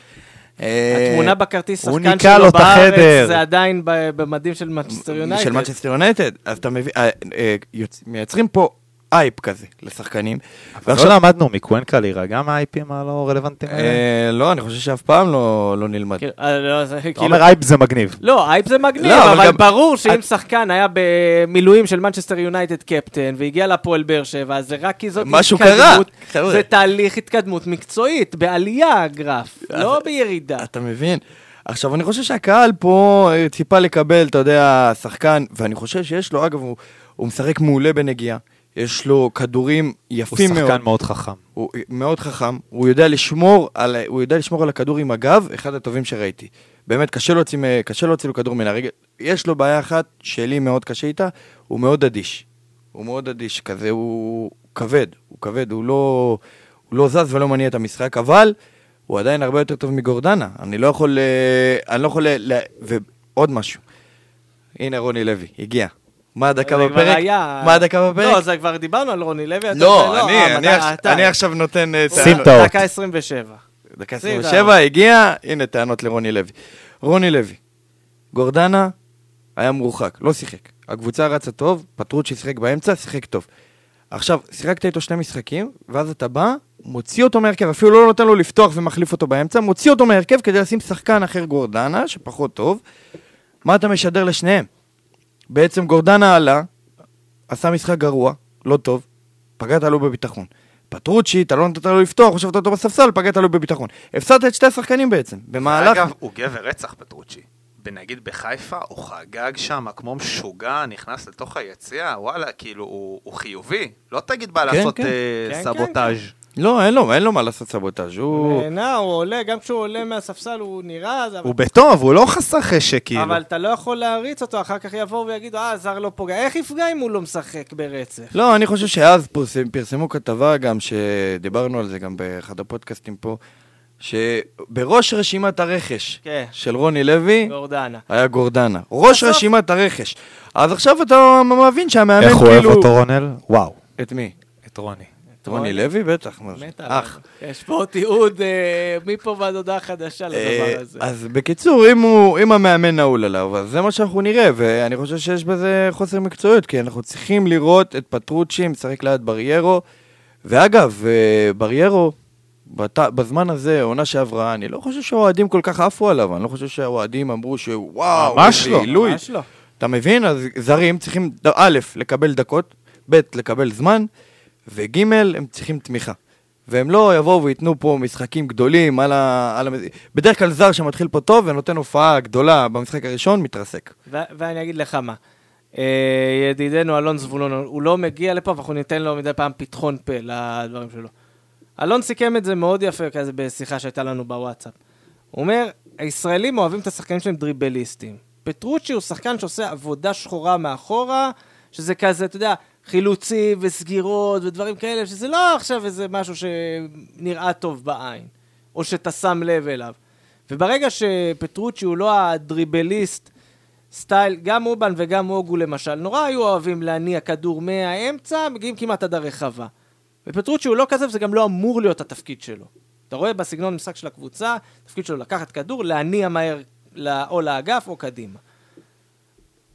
אה, התמונה בכרטיס שחקן שלו. בארץ, זה עדיין במדים של מנצ'סטר יונייטד. של מנצ'סטר יונייטד, אז אתה מבין, אה, אה, מייצרים פה הייפ כזה לשחקנים. לא למדנו מקוונקה להירגע מההייפים הלא רלוונטיים האלה? אה, לא, אני חושב שאף פעם לא לא נלמד. כאילו, אה, לא, זה אתה כאילו... אומר הייפ זה מגניב. לא, הייפ זה מגניב, לא, אבל אבל גם- ברור שאם שחקן היה במילואים של מנצ'סטר יונייטד קפטן, והגיע לפועל באר שבע, זה רק כי זאת משהו התקדמות, קרה, חבר'ה. זה תהליך התקדמות מקצועית, בעלייה הגרף, לא בירידה. אתה מבין? עכשיו, אני חושב שהקהל פה אה, ציפה לקבל, אתה יודע, שחקן, ואני חושב שיש לו, אגב, הוא, הוא משחק מעולה בנגיעה. יש לו כדורים הוא יפים מאוד. שחקן מאוד חכם. הוא מאוד חכם, הוא יודע לשמור על, הוא יודע לשמור על הכדור עם הגב, אחד הטובים שראיתי. באמת, קשה להוציא, קשה להוציא לו כדור מן הרגל. יש לו בעיה אחת שלי מאוד קשה איתה, הוא מאוד אדיש. הוא מאוד אדיש, כזה, הוא כבד, הוא כבד, הוא לא, הוא לא זז ולא מניע את המשחק, אבל הוא עדיין הרבה יותר טוב מגורדנה. אני לא יכול, אה, אני לא יכול, ל- ועוד משהו. הנה רוני לוי, הגיע. מה הדקה בפרק? מה הדקה בפרק? לא, זה כבר דיברנו על רוני לוי. אתה- לא, אני, עכשיו- אתה- אני עכשיו נותן... אה, שים. את האות. דקה 27. דקה שים 27, הגיע, הנה טענות לרוני לוי. רוני לוי, גורדנה היה מורחק, לא שיחק. הקבוצה רצה טוב, פטרוצ'י שיחק באמצע, שיחק טוב. עכשיו, שיחקת איתו שני משחקים, ואז אתה בא, מוציא אותו מהרכב, אפילו לא נותן לו לפתוח ומחליף אותו באמצע, מוציא אותו מהרכב כדי לשים שחקן אחר גורדנה, שפחות טוב. מה אתה משדר לשניהם? בעצם גורדנה עלה, עשה משחק גרוע, לא טוב, פגעת לו בביטחון. פטרוצ'י, אתה לא נתת לו לפתוח, חשבת אותו בספסל, פגעת לו בביטחון. הפסדת את שתי השחקנים בעצם, במהלך... אגב, הוא גבר רצח פטרוצ'י. נגיד בחיפה, הוא חגג שם כמו משוגע, נכנס לתוך היציע, וואלה, כאילו, הוא, הוא חיובי. לא תגיד בא כן, לעשות כן. אה, כן, סבוטאז'. לא, אין לו, אין לו מה לעשות סבוטאז', הוא... נהנה, הוא עולה, גם כשהוא עולה מהספסל הוא נראה, אז- הוא בטוב, הוא לא חסר חשק, כאילו. אבל אתה לא יכול להריץ אותו, אחר כך יבואו ויגידו, אה, זר לא פוגע. איך יפגע אם הוא לא משחק ברצף? לא, אני חושב שאז פרסם, פרסמו כתבה גם, שדיברנו על זה גם באחד הפודקאסטים פה, שבראש רשימת הרכש כן. של רוני לוי גורדנה. היה גורדנה. ראש בסוף- רשימת הרכש. אז עכשיו אתה מבין שהמאמן איך הוא אוהב כאילו... אותו רונל? וואו. את מי? את רוני. רוני לוי? בטח. אח. יש פה תיעוד אה, מפה ועד הודעה חדשה אה, לדבר הזה. אז בקיצור, אם, המאמן נעול עליו, אז זה מה שאנחנו נראה, ואני חושב שיש בזה חוסר מקצועיות, כי אנחנו צריכים לראות את פטרוצ'י משחק ליד בריירו, ואגב, אה, בריירו, בת, בזמן הזה, העונה שעברה, אני לא חושב שהאוהדים כל כך עפו עליו, אני לא חושב שהאוהדים אמרו שוואו, ממש לא, עילוי. ממש לא. אתה מבין? אז זרים צריכים, א', לקבל דקות, ב', לקבל זמן, וג', הם צריכים תמיכה. והם לא יבואו וייתנו פה משחקים גדולים על ה... על ה... בדרך כלל זר שמתחיל פה טוב ונותן הופעה גדולה במשחק הראשון, מתרסק. ו- ואני אגיד לך מה. אה, ידידנו אלון זבולון, הוא לא מגיע לפה, ואנחנו ניתן לו מדי פעם פתחון פה לדברים שלו. אלון סיכם את זה מאוד יפה כזה בשיחה שהייתה לנו בוואטסאפ. הוא אומר, הישראלים אוהבים את השחקנים שהם דריבליסטים. פטרוצ'י הוא שחקן שעושה עבודה שחורה מאחורה, שזה כזה, אתה יודע, חילוצים וסגירות ודברים כאלה, שזה לא עכשיו איזה משהו שנראה טוב בעין, או שאתה שם לב אליו. וברגע שפטרוצ'י הוא לא הדריבליסט, סטייל, גם אובן וגם אוגו למשל, נורא היו אוהבים להניע כדור מהאמצע, מגיעים כמעט עד הרחבה. ופטרוצ'י הוא לא כזה, וזה גם לא אמור להיות התפקיד שלו. אתה רואה בסגנון המשחק של הקבוצה, התפקיד שלו לקחת כדור, להניע מהר או לאגף או קדימה.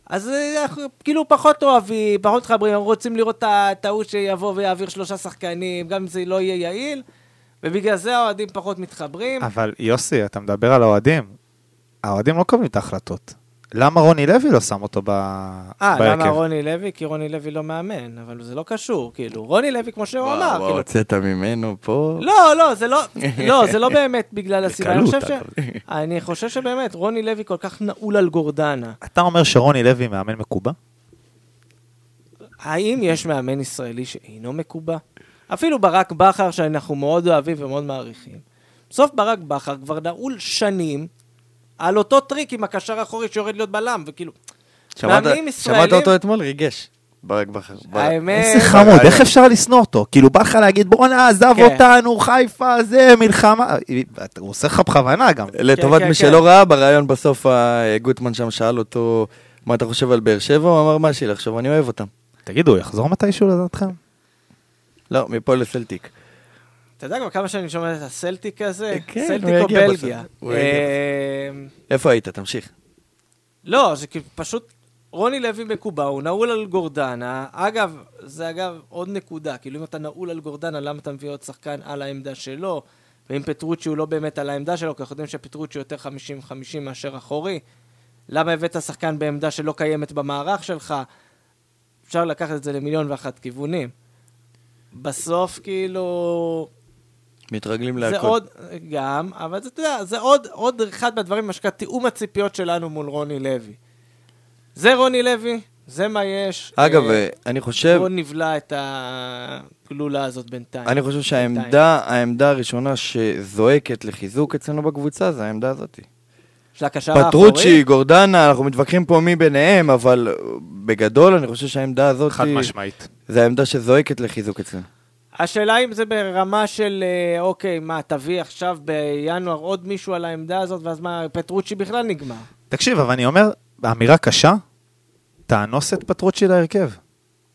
אז אה, אנחנו כאילו פחות אוהבים, פחות מתחברים, רוצים לראות את הטעות שיבוא ויעביר שלושה שחקנים, גם אם זה לא יהיה יעיל, ובגלל זה האוהדים פחות מתחברים. אבל יוסי, אתה מדבר על האוהדים. האוהדים לא קובעים את ההחלטות. למה רוני לוי לא שם אותו ב... אה, בהרכב? למה רוני לוי? כי רוני לוי לא מאמן, אבל זה לא קשור, כאילו, רוני לוי, כמו שהוא אמר, וואו, כאילו... הוצאת ממנו פה. לא, לא, זה לא, לא, זה לא באמת בגלל הסיבה. אני חושב ש... אני חושב שבאמת, רוני לוי כל כך נעול על גורדנה. אתה אומר שרוני לוי מאמן מקובע? האם יש מאמן ישראלי שאינו מקובע? אפילו ברק בכר, שאנחנו מאוד אוהבים ומאוד מעריכים. בסוף ברק בכר כבר נעול שנים על אותו טריק עם הקשר האחורי שיורד להיות בלם, וכאילו... שמעת- מאמנים שמעת ישראלים- אותו אתמול? ריגש. ברק בכר. האמת... איזה חמוד, איך אפשר לשנוא אותו? כאילו בא לך להגיד בואנה עזב כן. אותנו, חיפה, זה, מלחמה. הוא עושה לך בכוונה גם. לטובת כן, מי כן. שלא ראה, בריאיון בסוף ה- גוטמן שם שאל אותו, מה אתה חושב על באר שבע? הוא אמר, מה יש לי לחשוב, אני אוהב אותם. תגידו, הוא יחזור מתישהו לדעתכם? לא, מפה לסלטיק. אתה יודע כבר כמה שאני שומע את הסלטיק הזה? כן, הוא סלטיק או בלגיה? אה, איפה היית? תמשיך. לא, זה פשוט... רוני לוי מקובע, הוא נעול על גורדנה. אגב, זה אגב עוד נקודה, כאילו אם אתה נעול על גורדנה, למה אתה מביא עוד שחקן על העמדה שלו? ואם פטרוצ'י הוא לא באמת על העמדה שלו, כי אנחנו יודעים שפטרוצ'י יותר 50-50 מאשר אחורי. למה הבאת שחקן בעמדה שלא קיימת במערך שלך? אפשר לקחת את זה למיליון ואחת כיוונים. בסוף, כאילו... מתרגלים זה להכל. עוד, גם, אבל זה, אתה יודע, זה עוד, עוד אחד מהדברים, מה שנקרא תיאום הציפיות שלנו מול רוני לוי. זה רוני לוי, זה מה יש. אגב, אה, אני חושב, בואו נבלע את הגלולה הזאת בינתיים. אני חושב בינתיים. שהעמדה, העמדה הראשונה שזועקת לחיזוק אצלנו בקבוצה, זה העמדה הזאת. של הקשר האחורי. פטרוצ'י, גורדנה, אנחנו מתווכחים פה מי ביניהם, אבל בגדול אני חושב שהעמדה הזאת, חד משמעית. זה העמדה שזועקת לחיזוק אצלנו. השאלה אם זה ברמה של, אה, אוקיי, מה, תביא עכשיו בינואר עוד מישהו על העמדה הזאת, ואז מה, פטרוצ'י בכלל נגמר. תקשיב, אבל אני אומר, אמירה קשה, תאנוס את פטרוצ'י להרכב.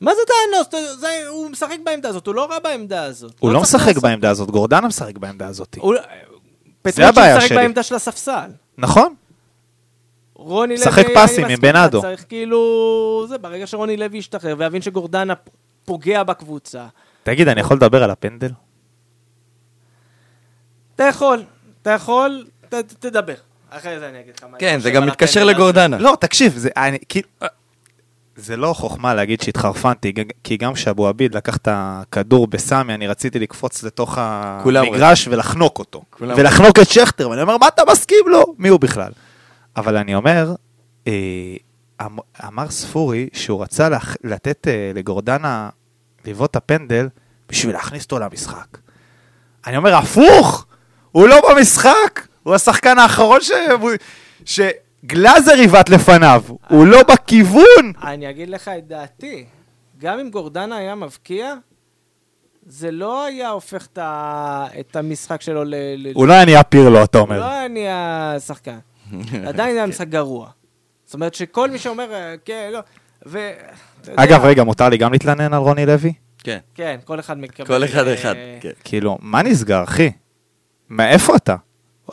מה זה תאנוס? זה- הוא משחק בעמדה הזאת, הוא לא רע בעמדה הזאת. הוא לא צריך משחק לעשות- בעמדה הזאת, גורדנה משחק בעמדה הזאת. הוא- זה הבעיה פטרוצ'י משחק שלי. בעמדה של הספסל. נכון? רוני לוי... משחק פסים עם בנאדו. צריך כאילו... זה, ברגע שרוני לוי ישתחרר ויבין שגורדנה פוגע בקבוצה. תגיד, אני יכול לדבר על הפנדל? אתה יכול, אתה יכול, ת- ת- תדבר. אחרי זה אני אגיד לך מה כן, זה גם מתקשר. לגורדנה. לא, תקשיב, זה אני, כאילו... זה לא חוכמה להגיד שהתחרפנתי, כי גם כשאבו עביד לקח את הכדור בסמי, אני רציתי לקפוץ לתוך המגרש ולחנוק אותו. ולחנוק את שכטר, ואני אומר, מה אתה מסכים לו? מי הוא בכלל? אבל אני אומר, אה, אמ- אמר ספורי שהוא רצה לח- לתת אה, לגורדנה לבעוט את הפנדל בשביל להכניס אותו למשחק. אני אומר, הפוך! הוא לא במשחק! הוא השחקן האחרון ש... שגלאזר עיוות לפניו, הוא לא בכיוון! אני אגיד לך את דעתי. גם אם גורדנה היה מבקיע, זה לא היה הופך את ה- את המשחק שלו ל... הוא לא היה נהיה פירלו, אתה הוא אומר. לא היה נהיה שחקן. עדיין היה משחק גרוע. זאת אומרת שכל מי שאומר, אה, כן, לא, ו... אתה יודע, אגב, רגע, מותר לי גם להתלנן על רוני לוי? כן. כן, כל אחד מקבל... כל אחד אה, אחד, כן. כאילו, מה נסגר, אחי? מאיפה אתה?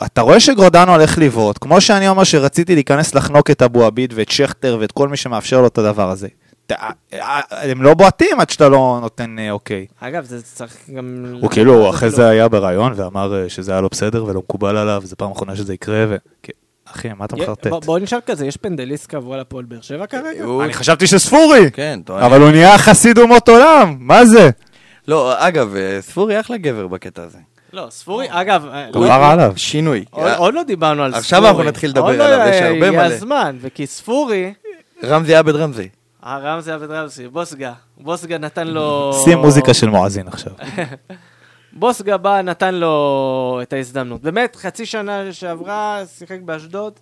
אתה רואה שגורדנו הולך לבעוט, כמו שאני אומר שרציתי להיכנס לחנוק את אבו עביד ואת שכטר ואת כל מי שמאפשר לו את הדבר הזה. ת- אה, הם לא בועטים עד שאתה לא נותן אה, אוקיי. אגב, זה צריך גם... הוא כאילו, אחרי זה היה בראיון ואמר אה, שזה היה לא בסדר ולא מקובל עליו, זו פעם אחרונה שזה יקרה, ו... אחי, מה אתה מחרטט? בוא- נשאל כזה, יש פנדליסט קבוע לפועל באר שבע כרגע? הוא- אני חשבתי שספורי! כן, טוען. אבל הוא נהיה חסיד אומות עולם, מה זה? לא, אגב, אה, ספורי אחלה גבר בקטע הזה. לא, ספורי, אגב... אה, הוא לא- אמר עליו. שינוי. עוד- עוד לא דיברנו על ספורי. עכשיו אנחנו נתחיל לדבר עוד לא, עליו, יש אה, הרבה מלא. הזמן, וכי ספורי, רמזי עבד רמזי. הרמזי עבד רמזי, בוסגה, בוסגה נתן לו... שים מוזיקה של מואזין עכשיו. בוסגה בא, נתן לו את ההזדמנות. באמת, חצי שנה שעברה, שיחק באשדוד.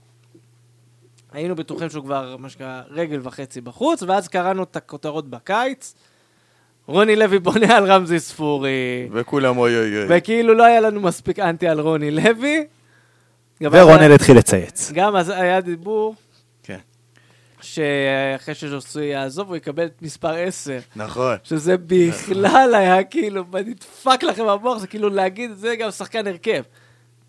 היינו בטוחים שהוא כבר, מה שנקרא, רגל וחצי בחוץ, ואז קראנו את הכותרות בקיץ. רוני לוי בונה על רמזי ספורי, וכולם אוי אוי אוי. וכאילו לא היה לנו מספיק אנטי על רוני לוי. ורונל התחיל לצייץ. גם אז היה דיבור. שאחרי שז'וסוי יעזוב, הוא יקבל את מספר 10. נכון. שזה בכלל היה כאילו, נדפק לכם במוח, זה כאילו להגיד, זה גם שחקן הרכב.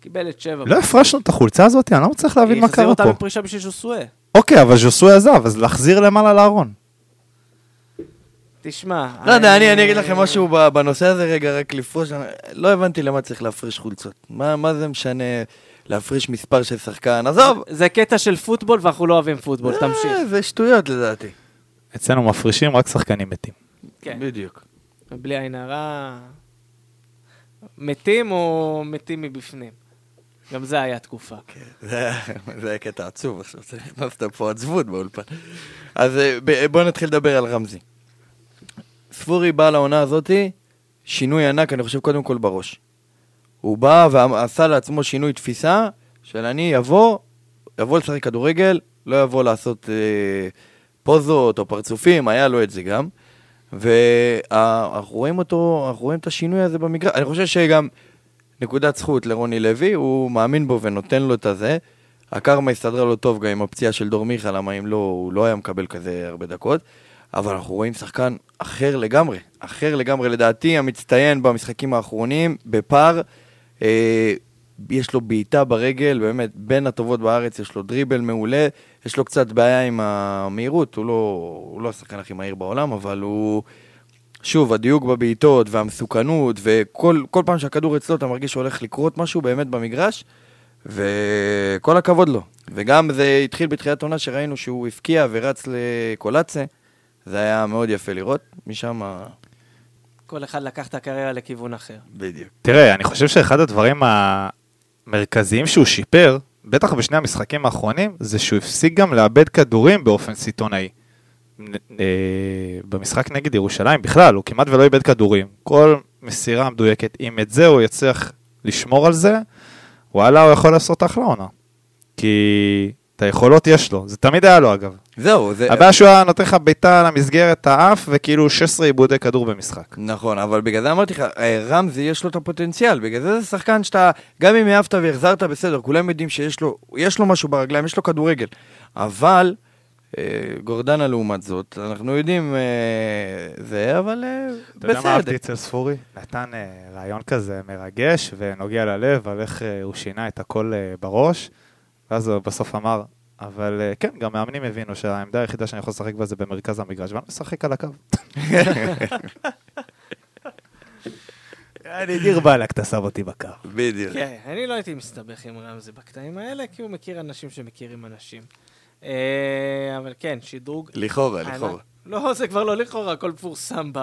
קיבל את שבע. לא הפרשנו את החולצה הזאת? אני לא מצליח להבין מה החזיר קרה אותה פה. בפרישה בשביל ז'וסוי. אוקיי, אבל ז'וסוי עזב, אז להחזיר למעלה לארון. תשמע. לא יודע, אני אני אגיד לכם משהו ב- בנושא הזה רגע, רק לפרוש, לא הבנתי למה צריך להפריש חולצות. מה מה זה משנה? להפריש מספר של שחקן, עזוב. זה קטע של פוטבול ואנחנו לא אוהבים פוטבול, תמשיך. אה, זה שטויות לדעתי. אצלנו מפרישים רק שחקנים מתים. כן, בדיוק. בלי עין הרע. מתים או מתים מבפנים? גם זה היה תקופה. זה היה- זה היה קטע עצוב עכשיו, צריך הכנסת פה עצבות באולפן. אז אה, בואו נתחיל לדבר על רמזי. ספורי בא לעונה הזאתי, שינוי ענק, אני חושב, קודם כל בראש. הוא בא ועשה לעצמו שינוי תפיסה של אני אבוא, אבוא לשחק כדורגל, לא יבוא לעשות אה, פוזות או פרצופים, היה לו את זה גם. ואנחנו רואים אותו, אנחנו רואים את השינוי הזה במגרש. אני חושב שגם נקודת זכות לרוני לוי, הוא מאמין בו ונותן לו את הזה. הקרמה הסתדרה לו טוב גם עם הפציעה של דור מיכה, למה אם לא, הוא לא היה מקבל כזה הרבה דקות. אבל אנחנו רואים שחקן אחר לגמרי, אחר לגמרי, לדעתי המצטיין במשחקים האחרונים, בפער. אה, יש לו בעיטה ברגל, באמת, בין הטובות בארץ, יש לו דריבל מעולה, יש לו קצת בעיה עם המהירות, הוא לא, הוא לא השחקן הכי מהיר בעולם, אבל הוא... שוב, הדיוק בבעיטות והמסוכנות, וכל כל פעם שהכדור אצלו אתה מרגיש שהולך לקרות משהו באמת במגרש, וכל הכבוד לו. וגם זה התחיל בתחילת עונה שראינו שהוא הפקיע ורץ לקולאצה, זה היה מאוד יפה לראות, משם... כל אחד לקח את הקריירה לכיוון אחר. בדיוק. תראה, אני חושב שאחד הדברים המרכזיים שהוא שיפר, בטח בשני המשחקים האחרונים, זה שהוא הפסיק גם לאבד כדורים באופן סיטונאי. אה, במשחק נגד ירושלים בכלל, הוא כמעט ולא איבד כדורים. כל מסירה מדויקת, אם את זה הוא יצליח לשמור על זה, וואלה, הוא יכול לעשות אחלה עונה. כי את היכולות יש לו, זה תמיד היה לו אגב. זהו, זה... הבעיה שהוא היה נותן לך בעיטה למסגרת האף, וכאילו 16 עיבודי כדור במשחק. נכון, אבל בגלל זה אמרתי לך, אה, רמזי יש לו את הפוטנציאל, בגלל זה זה שחקן שאתה, גם אם העפת והחזרת, בסדר, כולם יודעים שיש לו, יש לו משהו ברגליים, יש לו כדורגל. אבל, אה, גורדנה לעומת זאת, אנחנו יודעים אה, זה, אבל אה, אתה יודע מה אהבתי בסדר. אצל ספורי? נתן אה, רעיון כזה מרגש ונוגע ללב על איך אה, הוא שינה את הכל אה, בראש, ואז הוא בסוף אמר, אבל אה, כן, גם מאמנים הבינו שהעמדה היחידה שאני יכול לשחק בה זה במרכז המגרש, ואני משחק על הקו. אני דיר באלק, אתה שם אותי בקו. בדיוק. כן, אני לא הייתי מסתבך עם רמזי בקטעים האלה, כי הוא מכיר אנשים שמכירים אנשים. אה, אבל כן, שדרוג... לכאורה. לכאורה. לא, זה כבר לא לכאורה, הכל מפורסם ב...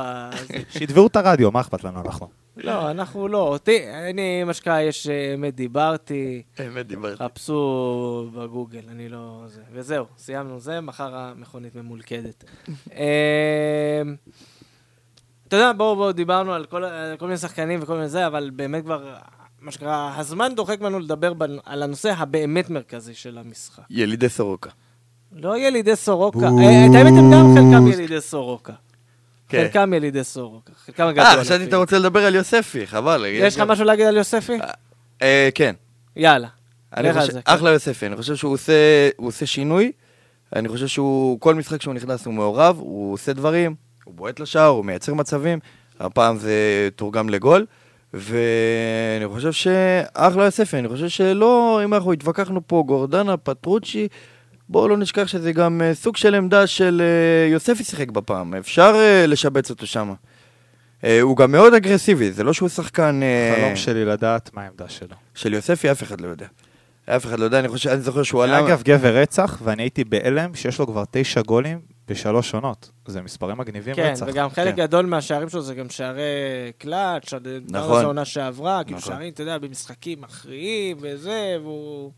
זה. שיתבעו את הרדיו, מה אכפת לנו אנחנו? לא, אנחנו לא. אותי, אני, מה שקרה, יש אה, אמת דיברתי, אמת דיברתי. חפשו בגוגל, אני לא... זה. וזהו, סיימנו זה, מחר המכונית ממולכדת. אה, אתה יודע, בואו, בואו, דיברנו על כל, על כל מיני שחקנים וכל מיני זה, אבל באמת כבר, מה שקרה, הזמן דוחק בנו לדבר בנ- על הנושא הבאמת מרכזי של המשחק. ילידי סורוקה. לא ילידי סורוקה. אה, את האמת הם גם חלקם ילידי סורוקה. כן. חלקם ילידי סורוקה, חלקם הגדול. אה, חשבתי. שאתה רוצה לדבר על יוספי, חבל. יש לך משהו להגיד על יוספי? אה, כן. יאללה. אני חושב, זה, כן. אחלה יוספי, אני חושב שהוא עושה, עושה שינוי, אני חושב שהוא, כל משחק שהוא נכנס הוא מעורב, הוא עושה דברים, הוא בועט לשער, הוא מייצר מצבים, הפעם זה תורגם לגול, ואני חושב שאחלה יוספי, אני חושב שלא, אם אנחנו התווכחנו פה, גורדנה, פטרוצ'י, בואו לא נשכח שזה גם אה, סוג של עמדה של אה, יוספי שיחק בפעם, אפשר אה, לשבץ אותו שם. הוא גם מאוד אגרסיבי, זה לא שהוא שחקן... חלום שלי לדעת מה העמדה שלו. של יוספי אף אחד לא יודע. אף אחד לא יודע, אני חושב, אני זוכר שהוא עלה... אגב, גבר רצח, ואני הייתי בהלם שיש לו כבר תשע גולים בשלוש עונות. זה מספרים מגניבים כן, רצח. וגם חלק כן. גדול מהשערים שלו זה גם שערי קלאץ', נכון. זה עונה שעברה, כאילו נכון. שערים, אתה יודע, במשחקים מכריעים וזה, והוא...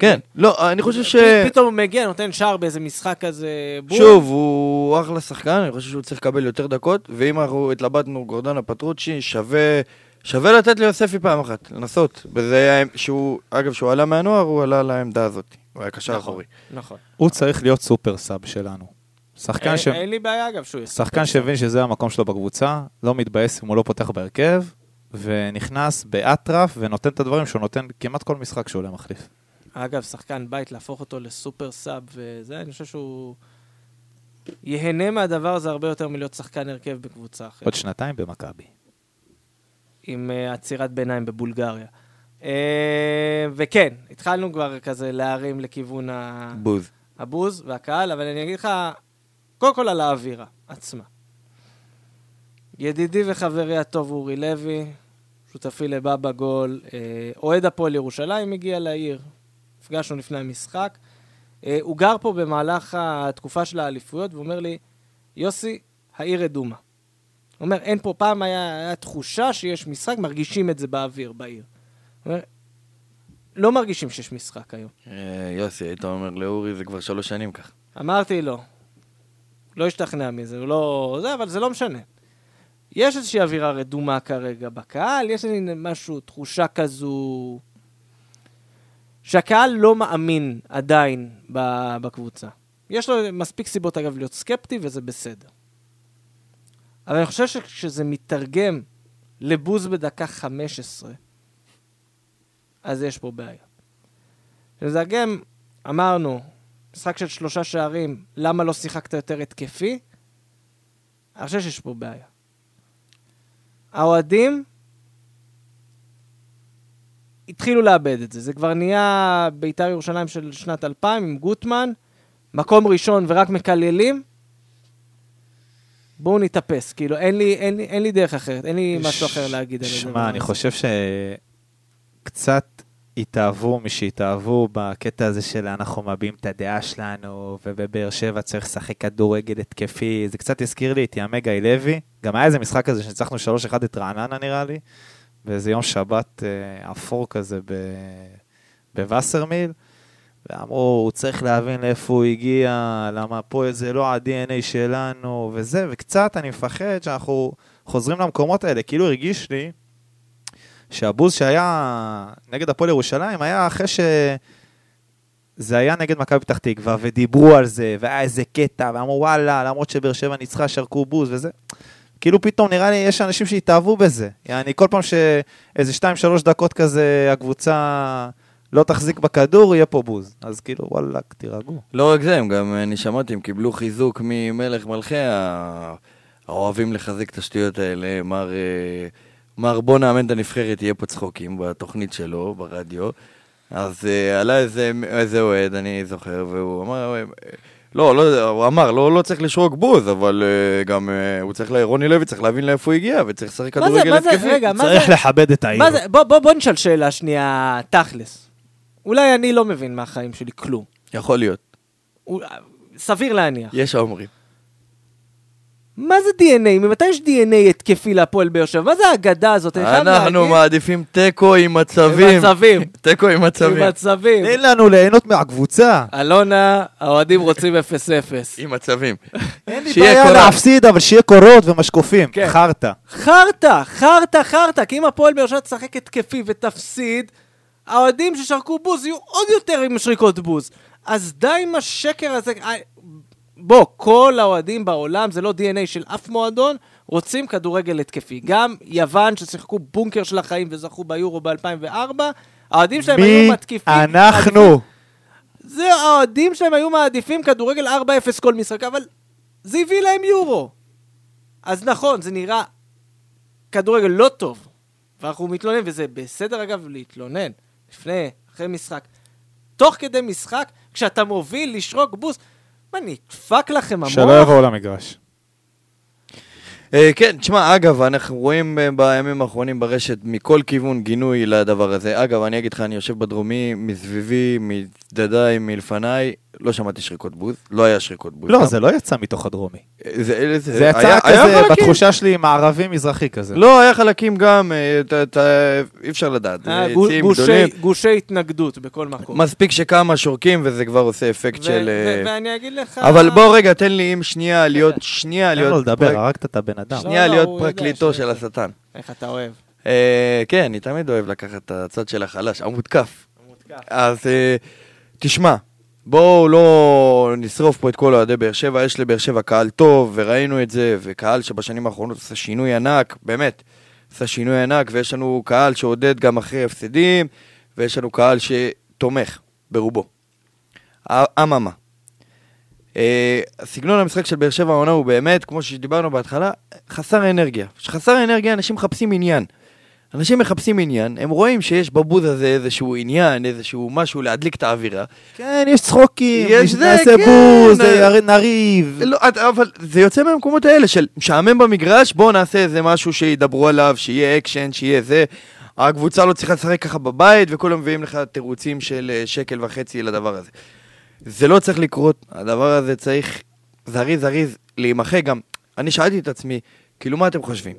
כן, לא, אני חושב ש... פתאום הוא מגיע, נותן שער באיזה משחק כזה בום. שוב, הוא אחלה שחקן, אני חושב שהוא צריך לקבל יותר דקות, ואם אנחנו התלבטנו גורדנה פטרוצ'י, שווה, שווה לתת ליוספי פעם אחת, לנסות. וזה היה, שהוא, אגב, שהוא עלה מהנוער, הוא עלה לעמדה הזאת. הוא היה קשר נכון, אחורי. נכון. הוא צריך להיות סופר סאב שלנו. שחקן, ש... אין לי בעיה, אגב, שהוא יהיה שחקן שהבין שזה המקום שלו בקבוצה, לא מתבאס אם הוא לא פותח בהרכב, ונכנס באטרף ונותן את הדברים שהוא נותן כמעט כל משחק שהוא עולה מחליף. אגב, שחקן בית, להפוך אותו לסופר סאב וזה, אני חושב שהוא ייהנה מהדבר הזה הרבה יותר מלהיות שחקן הרכב בקבוצה אחרת. עוד שנתיים במכבי. עם אה, עצירת ביניים בבולגריה. אה, וכן, התחלנו כבר כזה להרים לכיוון ה- בוז. הבוז והקהל, אבל אני אגיד לך, קודם כל על האווירה עצמה. ידידי וחברי הטוב אורי לוי, שותפי לבבא גול, אה, אוהד הפועל ירושלים הגיע לעיר, נפגשנו לפני המשחק. אה, הוא גר פה במהלך התקופה של האליפויות, והוא אומר לי, יוסי, העיר אדומה. הוא אומר, אין פה, פעם היה, היה תחושה שיש משחק, מרגישים את זה באוויר, בעיר. הוא אומר, לא מרגישים שיש משחק היום. אה, יוסי, היית אומר לאורי, זה כבר שלוש שנים כך. אמרתי לו, לא השתכנע מזה, הוא לא... זה, אבל זה לא משנה. יש איזושהי אווירה רדומה כרגע בקהל, יש איזה משהו, תחושה כזו... שהקהל לא מאמין עדיין בקבוצה. יש לו מספיק סיבות, אגב, להיות סקפטי, וזה בסדר. אבל אני חושב שכשזה מתרגם לבוז בדקה 15, אז יש פה בעיה. כשזה גם, אמרנו, משחק של שלושה שערים, למה לא שיחקת יותר התקפי? אני חושב שיש פה בעיה. האוהדים התחילו לאבד את זה. זה כבר נהיה בית"ר ירושלים של שנת 2000 עם גוטמן, מקום ראשון ורק מקללים. בואו נתאפס, כאילו, אין לי, אין, לי, אין לי דרך אחרת, אין לי משהו אחר להגיד על הדבר שמע, אני. חושב שקצת התאהבו מי שהתאהבו בקטע הזה של אנחנו מביעים את הדעה שלנו, ובבאר שבע צריך לשחק כדורגל התקפי. זה קצת הזכיר לי את ימי גיא לוי. גם היה איזה משחק כזה שניצחנו 3-1 את רעננה נראה לי, באיזה יום שבת אה, אפור כזה בווסרמיל. ואמרו, הוא צריך להבין לאיפה הוא הגיע, למה פה זה לא ה-DNA שלנו, וזה, וקצת אני מפחד שאנחנו חוזרים למקומות האלה. כאילו הרגיש לי שהבוז שהיה נגד הפועל ירושלים היה אחרי ש... זה היה נגד מכבי פתח תקווה, ודיברו על זה, והיה איזה קטע, ואמרו וואלה, למרות שבאר שבע ניצחה, שרקו בוז וזה. כאילו פתאום נראה לי יש אנשים שהתאהבו בזה. יעני, כל פעם שאיזה 2-3 דקות כזה הקבוצה לא תחזיק בכדור, יהיה פה בוז. אז כאילו, וואלה, תירגעו. לא רק זה, הם גם, אני שמעתי, הם קיבלו חיזוק ממלך מלכי האוהבים לחזק את השטויות האלה. מר, אה, מר בוא נאמן את הנבחרת, יהיה פה צחוקים בתוכנית שלו, ברדיו. אז אה, עלה איזה אוהד, אני זוכר, והוא אמר, לא, לא, הוא אמר, לא, לא צריך לשרוק בוז, אבל אה, גם אה, הוא צריך, ל- רוני לוי צריך להבין לאיפה הוא הגיע, וצריך לשחק מה זה, כדורגל מה זה, התקפי. רגע, מה צריך זה, לכבד את העיר. מה זה, בוא, בוא, בוא נשאל שאלה שנייה, תכלס. אולי אני לא מבין מהחיים שלי כלום. יכול להיות, הוא- סביר להניח. יש האומרים. מה זה DNA? ממתי יש DNA התקפי להפועל באר שבע? מה זה האגדה הזאת? אנחנו מעדיפים תיקו עם מצבים. מצבים. תיקו עם מצבים. עם מצבים. תן לנו ליהנות מהקבוצה. אלונה, האוהדים רוצים 0-0. עם מצבים. אין לי בעיה. להפסיד, אבל שיהיה קורות ומשקופים. כן. חרטא. חרטא, חרטא, חרטא, כי אם הפועל באר שבע תשחק התקפי ותפסיד, האוהדים ששרקו בוז יהיו עוד יותר עם שריקות בוז. אז די עם השקר הזה. בוא, כל האוהדים בעולם, זה לא DNA של אף מועדון, רוצים כדורגל התקפי. גם יוון, ששיחקו בונקר של החיים וזכו ביורו ב-2004, האוהדים שלהם היו מי מתקיפים. אנחנו? זה, האוהדים שלהם היו מעדיפים כדורגל 4-0 כל משחק, אבל זה הביא להם יורו. אז נכון, זה נראה כדורגל לא טוב, ואנחנו מתלוננים, וזה בסדר אגב להתלונן, לפני, אחרי משחק. תוך כדי משחק, כשאתה מוביל, לשרוק בוס, מה, נדפק לכם המוח? שלא יבואו למגרש. אה, כן, תשמע, אגב, אנחנו רואים אה, בימים האחרונים ברשת מכל כיוון גינוי לדבר הזה. אגב, אני אגיד לך, אני יושב בדרומי, מסביבי, מצדדיי, מלפניי, לא שמעתי שריקות בוז, לא היה שריקות בוז. לא, זה לא יצא מתוך הדרומי. זה, זה, זה יצא היה- היה כזה, חלקים. בתחושה שלי, מערבי-מזרחי כזה. לא, היה חלקים גם, אה, אתה- אתה- אי אפשר לדעת. אה, זה גו- יציאים גושי-. גושי התנגדות בכל מקום. מספיק שכמה שורקים וזה כבר עושה אפקט ו- של... ו- אה, ואני אגיד לך... אבל בוא רגע, תן לי אם שנייה להיות, שנייה תן לו להיות... לדבר, הרגת את הבן אדם. שנייה לא, להיות הוא יודע פרקליטו של השטן. איך אתה אוהב. אה, כן, אני תמיד אוהב לקחת את הצד של החלש, המותקף. אז אה, תשמע, בואו לא נשרוף פה את כל אוהדי באר שבע, יש לבאר שבע קהל טוב, וראינו את זה, וקהל שבשנים האחרונות עשה שינוי ענק, באמת, עשה שינוי ענק, ויש לנו קהל שעודד גם אחרי הפסדים, ויש לנו קהל שתומך, ברובו. אממה. אה, סגנון המשחק של באר שבע העונה הוא באמת, כמו שדיברנו בהתחלה, חסר אנרגיה. חסר אנרגיה, אנשים מחפשים עניין. אנשים מחפשים עניין, הם רואים שיש בבוז הזה איזשהו עניין, איזשהו משהו להדליק את האווירה. כן, יש צחוקים, יש זה, נעשה כן. בוז, הרי נריב. לא, אבל זה יוצא מהמקומות האלה של משעמם במגרש, בואו נעשה איזה משהו שידברו עליו, שיהיה אקשן, שיהיה זה. הקבוצה לא צריכה לשחק ככה בבית, וכולם מביאים לך תירוצים של אה, שקל וחצי לדבר הזה. זה לא צריך לקרות, הדבר הזה צריך זריז זריז להימחק גם. אני שאלתי את עצמי, כאילו מה אתם חושבים?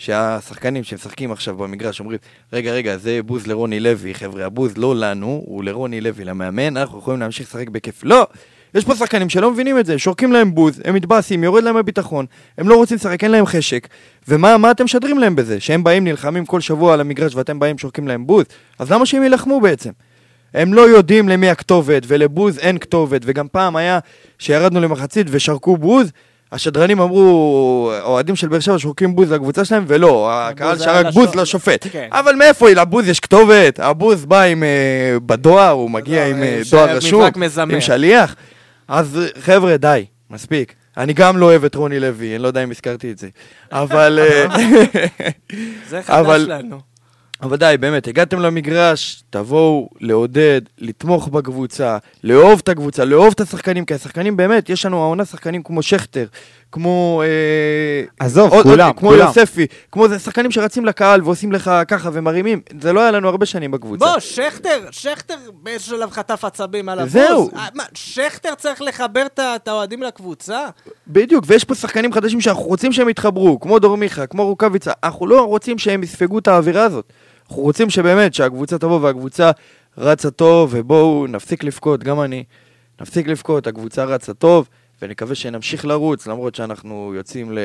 שהשחקנים שמשחקים עכשיו במגרש אומרים, רגע, רגע, זה בוז לרוני לוי, חבר'ה, הבוז לא לנו, הוא לרוני לוי, למאמן, אנחנו יכולים להמשיך לשחק בכיף. לא! יש פה שחקנים שלא מבינים את זה, שורקים להם בוז, הם מתבאסים, יורד להם הביטחון, הם לא רוצים לשחק, אין להם חשק, ומה מה אתם משדרים להם בזה? שהם באים, נלחמים כל שבוע על המגרש ואתם באים, שורקים להם בוז? אז למה שהם יילחמו בעצם? הם לא יודעים למי הכתובת, ולבוז אין כתובת, וגם פעם היה שירדנו למחצית ושרקו בוז, השדרנים אמרו, אוהדים של באר שבע שורקים בוז לקבוצה שלהם, ולא, הקהל שרק בוז לשופט. כן. אבל מאיפה, לבוז יש כתובת, הבוז בא עם אה, בדואר, הוא מגיע עם אה, דואר רשום, מברק מזמר. עם שליח. אז אה, חבר'ה, די, מספיק. אני גם לא אוהב את רוני לוי, אני לא יודע אם הזכרתי את זה. אבל... אה, זה חדש אבל- לנו. אבל די, באמת, הגעתם למגרש, תבואו לעודד, לתמוך בקבוצה, לאהוב את הקבוצה, לאהוב את השחקנים, כי השחקנים באמת, יש לנו העונה שחקנים כמו שכטר, כמו... אה, עזוב, עוד- כולם, עוד- כמו כולם. יוספי, כמו זה שחקנים שרצים לקהל ועושים לך ככה ומרימים, זה לא היה לנו הרבה שנים בקבוצה. בוא, שכטר, שכטר באיזשהו שלב חטף עצבים על הבוז. זהו. אה, מה, שכטר צריך לחבר את האוהדים לקבוצה? בדיוק, ויש פה שחקנים חדשים שאנחנו רוצים שהם יתחברו, כמו דור מיכה, כמו רוקאביצה, אנחנו לא רוצים שהם יספגו את האווירה הזאת. אנחנו רוצים שבאמת, שהקבוצה תבוא והקבוצה רצה טוב, ובואו נפסיק לבכות, גם אני, נפסיק לבכות, הקבוצה רצה טוב, ונקווה שנמשיך לרוץ, למרות שאנחנו יוצאים ל...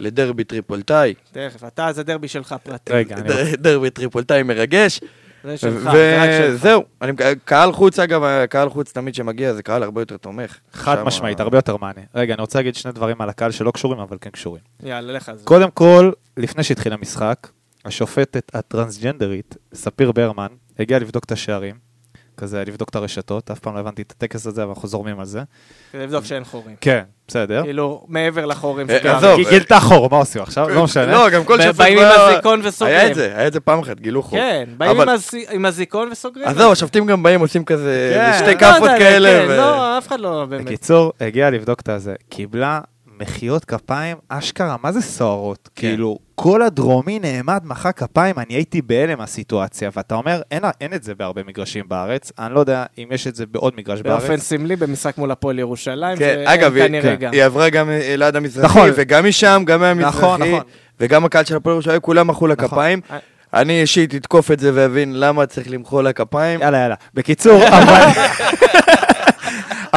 לדרבי טריפולטאי, תכף, אתה, זה דרבי שלך פרטי. רגע, דרבי טריפולטאי מרגש, זה שלך, זה רק שלך. וזהו, אני- קהל חוץ אגב, קהל חוץ תמיד שמגיע זה קהל הרבה יותר תומך. חד שם- משמעית, הרבה יותר מענה. רגע, אני רוצה להגיד שני דברים על הקהל שלא קשורים, אבל כן קשורים. יאללה, לך על זה. קודם כל, לפני שהתחיל המשחק, השופטת הטרנסג'נדרית, ספיר ברמן, הגיעה לבדוק את השערים, כזה לבדוק את הרשתות, אף פעם לא הבנתי את הטקס הזה, אבל אנחנו זורמים על זה. כדי לבדוק שאין חורים. כן, בסדר. כאילו, מעבר לחורים אה. עזוב, היא גילתה חור, מה עושים עכשיו? לא משנה. לא, גם כל שופט... באים עם הזיכון וסוגרים. היה את זה, היה את זה פעם אחת, גילו חור. כן, באים עם הז- עם הזיכון וסוגרים. אז זהו, השופטים גם באים, עושים כזה, כן. לא שתי יודע, כאפות כן, כאלה. ו- לא, אף אחד לא באמת. בקיצור, הגיעה לבדוק את הזה, קיבלה מחיאות כפיים, אשכרה, מה זה סוערות? כן. כאילו, כל הדרומי נעמד, מחא כפיים, אני הייתי בהלם מהסיטואציה, ואתה אומר, אין, אין את זה בהרבה מגרשים בארץ, אני לא יודע אם יש את זה בעוד מגרש באופן בארץ. סמלי במשחק מול הפועל ירושלים, כן, אגב, היא- כנראה כן. גם. היא עברה גם ליד המזרחי, נכון. וגם משם, גם מהמזרחי, נכון, נכון. וגם הקהל של הפועל ירושלים, כולם מחאו לה נכון. כפיים. אה. אני אישית אתקוף את זה ואבין למה צריך למחוא לה כפיים. יאללה, יאללה. בקיצור, אבל...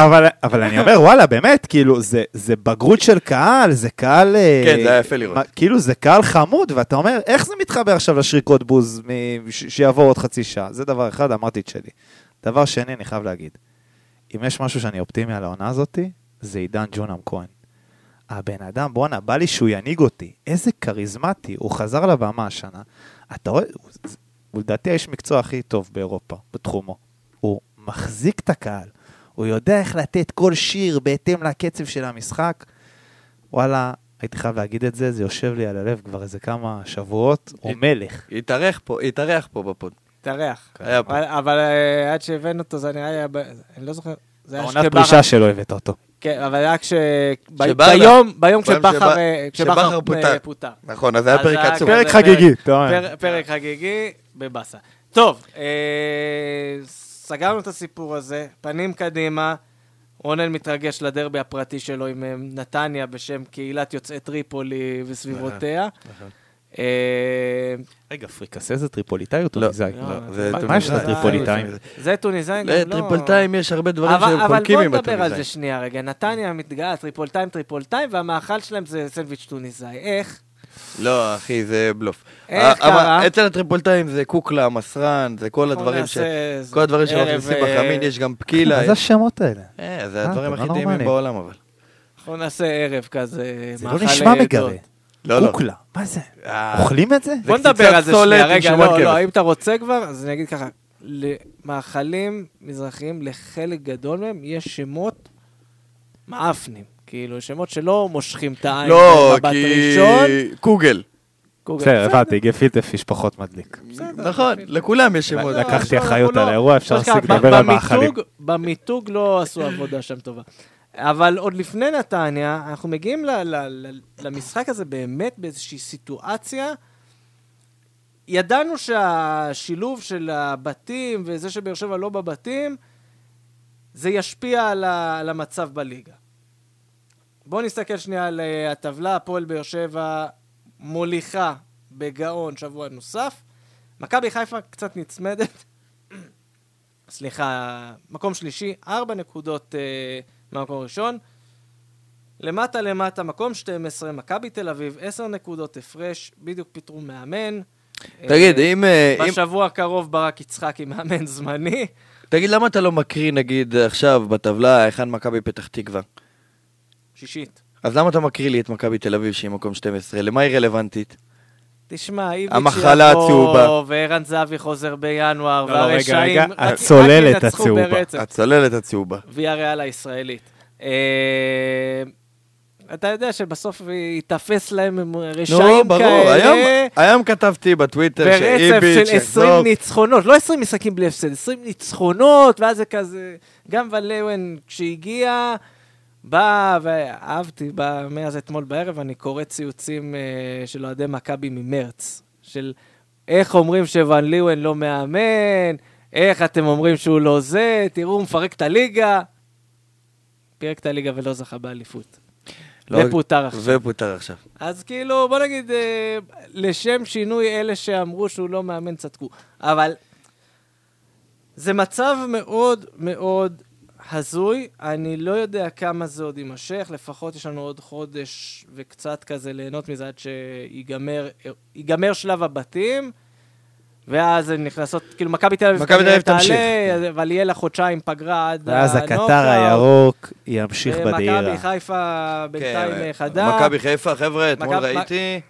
אבל, אבל אני אומר, וואלה, באמת, כאילו, זה, זה בגרות של קהל, זה קהל... אה, כן, זה היה יפה לראות. כאילו, זה קהל חמוד, ואתה אומר, איך זה מתחבר עכשיו לשריקות בוז שיעבור עוד חצי שעה? זה דבר אחד, אמרתי את שלי. דבר שני, אני חייב להגיד, אם יש משהו שאני אופטימי על העונה הזאתי, זה עידן ג'ונם כהן. הבן אדם, בואנה, בא לי שהוא ינהיג אותי. איזה כריזמטי, הוא חזר לבמה השנה. אתה רואה, הוא לדעתי האיש מקצוע הכי טוב באירופה, בתחומו. הוא מחזיק את הקהל, הוא יודע איך לתת כל שיר בהתאם לקצב של המשחק. וואלה, הייתי חייב להגיד את זה, זה יושב לי על הלב כבר איזה כמה שבועות. הוא מלך. התארח פה, התארח פה בפוד. תארח. היה פה. אבל- אבל אה, עד שהבאנו אותו, זה נראה לי, אני לא זוכר. זה היה העונת פרישה שלו הבאת אותו. כן, אבל היה כש... ביום, ביום ביום כשבכר אה, פוטר. אה, פוטר. נכון, אז היה אז פרק עצוב. כזה- פרק חגיגי, פרק חגיגי בבאסה. טוב, אה, סגרנו את הסיפור הזה, פנים קדימה. רונן מתרגש לדרבי הפרטי שלו עם אה, נתניה בשם קהילת יוצאי טריפולי וסביבותיה. אה, רגע, פריקסה זה טריפוליטאי או לא, טוניסאי? לא, זה מה-. יש לטריפוליטאים? זה טוניסאים גם לא... לטריפולטאים יש הרבה דברים אבל, שהם אבל חולקים בוא עם נדבר על זה הטוניסאים. שנייה רגע. נתניה מתגאה, טריפולטאים, טריפולטאים, והמאכל שלהם זה סנדוויץ' טוניסאי. איך? לא, אחי, זה בלוף. איך אבל קרה? אצל הטריפולטאים זה קוקלה, מסרן, זה כל הדברים ש... כל הדברים עושים אה, בחמין, יש גם פקילה. מה זה השמות האלה? אה, זה אה, הדברים הכי לא טעימים. בעולם, אבל. אנחנו נעשה ערב כזה, זה לא נשמע. מגרה. לא, לא. קוקלה, מה זה? אה, אוכלים את זה? בוא נדבר על זה שנייה, רגע, לא. לא, אם אתה רוצה כבר, אז אני אגיד ככה, למאכלים מזרחיים, לחלק גדול מהם, יש שמות מעפנים. כאילו, שמות שלא מושכים את העין לא, במבט כי... ראשון. קוגל. בסדר, בסדר. הבנתי, גפילטה פיש פחות מדליק. נכון, לכולם יש שמות. לא, לקחתי אנחנו אחריות לא- על האירוע, אפשר להפסיק לדבר על מאכלים. במיתוג לא עשו עבודה שם טובה. אבל עוד לפני נתניה, אנחנו מגיעים למשחק הזה באמת באיזושהי סיטואציה. ידענו שהשילוב של הבתים וזה שבאר שבע לא בבתים, זה ישפיע על המצב בליגה. בואו נסתכל שנייה על אה, הטבלה, הפועל באר שבע מוליכה בגאון שבוע נוסף. מכבי חיפה קצת נצמדת. סליחה, מקום שלישי, ארבע נקודות אה, מהמקום הראשון. למטה למטה, מקום 12, מכבי תל אביב, עשר נקודות הפרש, בדיוק פיטרו מאמן. תגיד, אה, אם... אם- בשבוע הקרוב ברק יצחקי מאמן זמני. תגיד, למה אתה לא מקריא, נגיד, עכשיו בטבלה, היכן מכבי פתח תקווה? שישית. אז למה אתה מקריא לי את מכבי תל אביב שהיא מקום 12? למה היא רלוונטית? תשמע, איביץ' המחלה הצהובה. יבוא, וערן זהבי חוזר בינואר, לא, לא, רגע, והרשעים רגע, רק הצוללת הצהובה. ברצף. הצוללת הצהובה. ויאריאל הישראלית. אה, אתה יודע שבסוף ייתפס להם עם רשעים נו, ברור. היום, כאלה, היום כתבתי בטוויטר ברצף שאיביץ' של 20 יחזור. ניצחונות, לא 20 משחקים בלי הפסד, 20 ניצחונות, ואז זה כזה, גם ולאוון כשהגיע, בא, ואהבתי, בא, מאז אתמול בערב אני קורא ציוצים אה, של אוהדי מכבי ממרץ, של איך אומרים שוואן ליוון לא מאמן, איך אתם אומרים שהוא לא זה, תראו, הוא מפרק את הליגה. פירק את הליגה ולא זכה באליפות. לא- ופוטר עכשיו. ופוטר עכשיו. אז כאילו, בוא נגיד, אה, לשם שינוי, אלה שאמרו שהוא לא מאמן צדקו. אבל זה מצב מאוד מאוד הזוי. אני לא יודע כמה זה עוד יימשך, לפחות יש לנו עוד חודש וקצת כזה ליהנות מזה עד שיגמר שלב הבתים. ואז הן נכנסות, כאילו מכבי תל אביב תמשיך. תעלה, אבל יהיה לה חודשיים פגרה עד ואז הנוקאוט. הקטר הירוק ימשיך ומכבי בדהירה. חיפה בינתיים כן, חדה. מכבי חיפה, חבר'ה, אתמול ראיתי,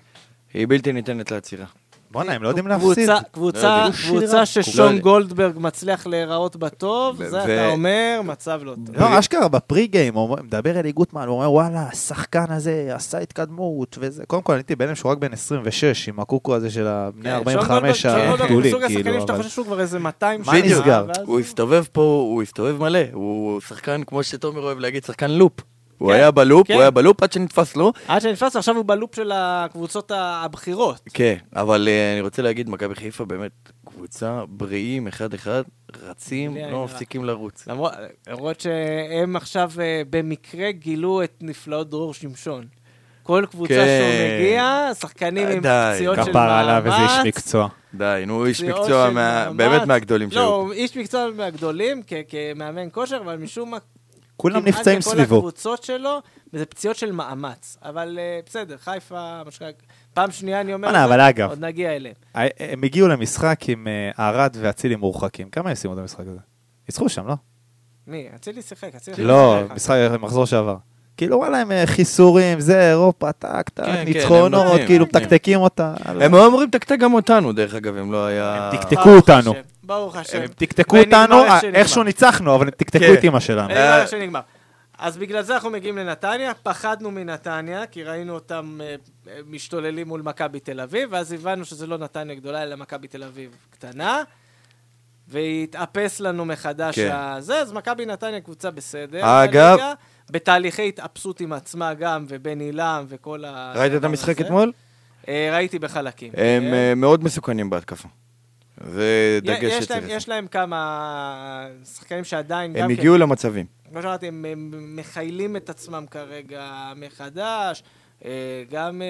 היא בלתי ניתנת לעצירה. בואנה, הם לא יודעים להפסיד. קבוצה, לא קבוצה, ששון. גולדברג מצליח להיראות בטוב, ו- זה אתה אומר, מצב לא טוב. לא, אשכרה בפרי גיים, הוא מדבר אלי גוטמן, הוא אומר, וואלה, השחקן הזה עשה התקדמות, וזה. קודם כל, הייתי בהלם שהוא רק בן 26, עם הקוקו הזה של הבני כן, 45 שון גולדברג- שון גולדברג הוא הגדולים, כאילו, שאתה אבל... חושב שהוא כבר איזה 200 מה נסגר? ואז הוא הסתובב פה, הוא הסתובב מלא. הוא שחקן, כמו שתומר אוהב להגיד, שחקן לופ. הוא כן, היה בלופ, כן. הוא היה בלופ עד שנתפס לו. עד שנתפס, עכשיו הוא בלופ של הקבוצות הבכירות. כן, אבל אה, אני רוצה להגיד, מכבי חיפה באמת קבוצה בריאים, אחד-אחד, רצים, לא. מפסיקים לרוץ. למרות למרות שהם עכשיו אה, במקרה גילו את נפלאות דרור שמשון. כל קבוצה כן. שהוא מגיע, שחקנים עם פציעות של מאמץ. כפר עליו איזה איש מקצוע. די, נו, איש פציעות מקצוע, מה-. באמת מהגדולים לא, שהיו. הוא איש מקצוע מהגדולים כ- כמאמן כושר, אבל משום מה... כולם כמעט נפצעים בכל סביבו. הקבוצות שלו, וזה פציעות של מאמץ. אבל אה, בסדר, חיפה, שנקרא, פעם שנייה אני אומר, זה, אבל אגב- עוד נגיע אליהם. ה- הם הגיעו למשחק עם אה, ארד ואצילי מורחקים. כמה הם סיימו את המשחק הזה? ניצחו שם, לא? מי? אצילי שיחק, אצילי לא. משחק מחזור שעבר. כאילו, וואלה, הם אה, חיסורים, זה, אירופה, טק, טק, כן, כן, ניצחונות, כאילו. מתקתקים אותה. הם היו אמורים לתקתק גם אותנו, דרך אגב, אם לא היה... הם תקתקו אותנו. ברוך השם. הם תקתקו אותנו, איך אה. איכשהו ניצחנו, אבל הם תקתקו. את אימא שלנו. אז בגלל זה אנחנו מגיעים לנתניה, פחדנו מנתניה, כי ראינו אותם אה, אה, משתוללים מול מכבי תל אביב, ואז הבנו שזה לא נתניה גדולה, אלא מכבי תל אביב קטנה, והתאפס לנו מחדש כן. הזה, אז מכבי נתניה קבוצה בסדר. אגב- בתהליכי התאפסות עם עצמה גם, ובן עילם וכל ה... ראית את המשחק הזה. אתמול? ראיתי בחלקים. הם כן. מאוד מסוכנים בהתקפה. זה דגש יש להם- שצריך. יש להם כמה שחקנים שעדיין הם כן הגיעו למצבים. כמו שאמרתי, הם הם מכיילים את עצמם כרגע מחדש. אה, גם אה,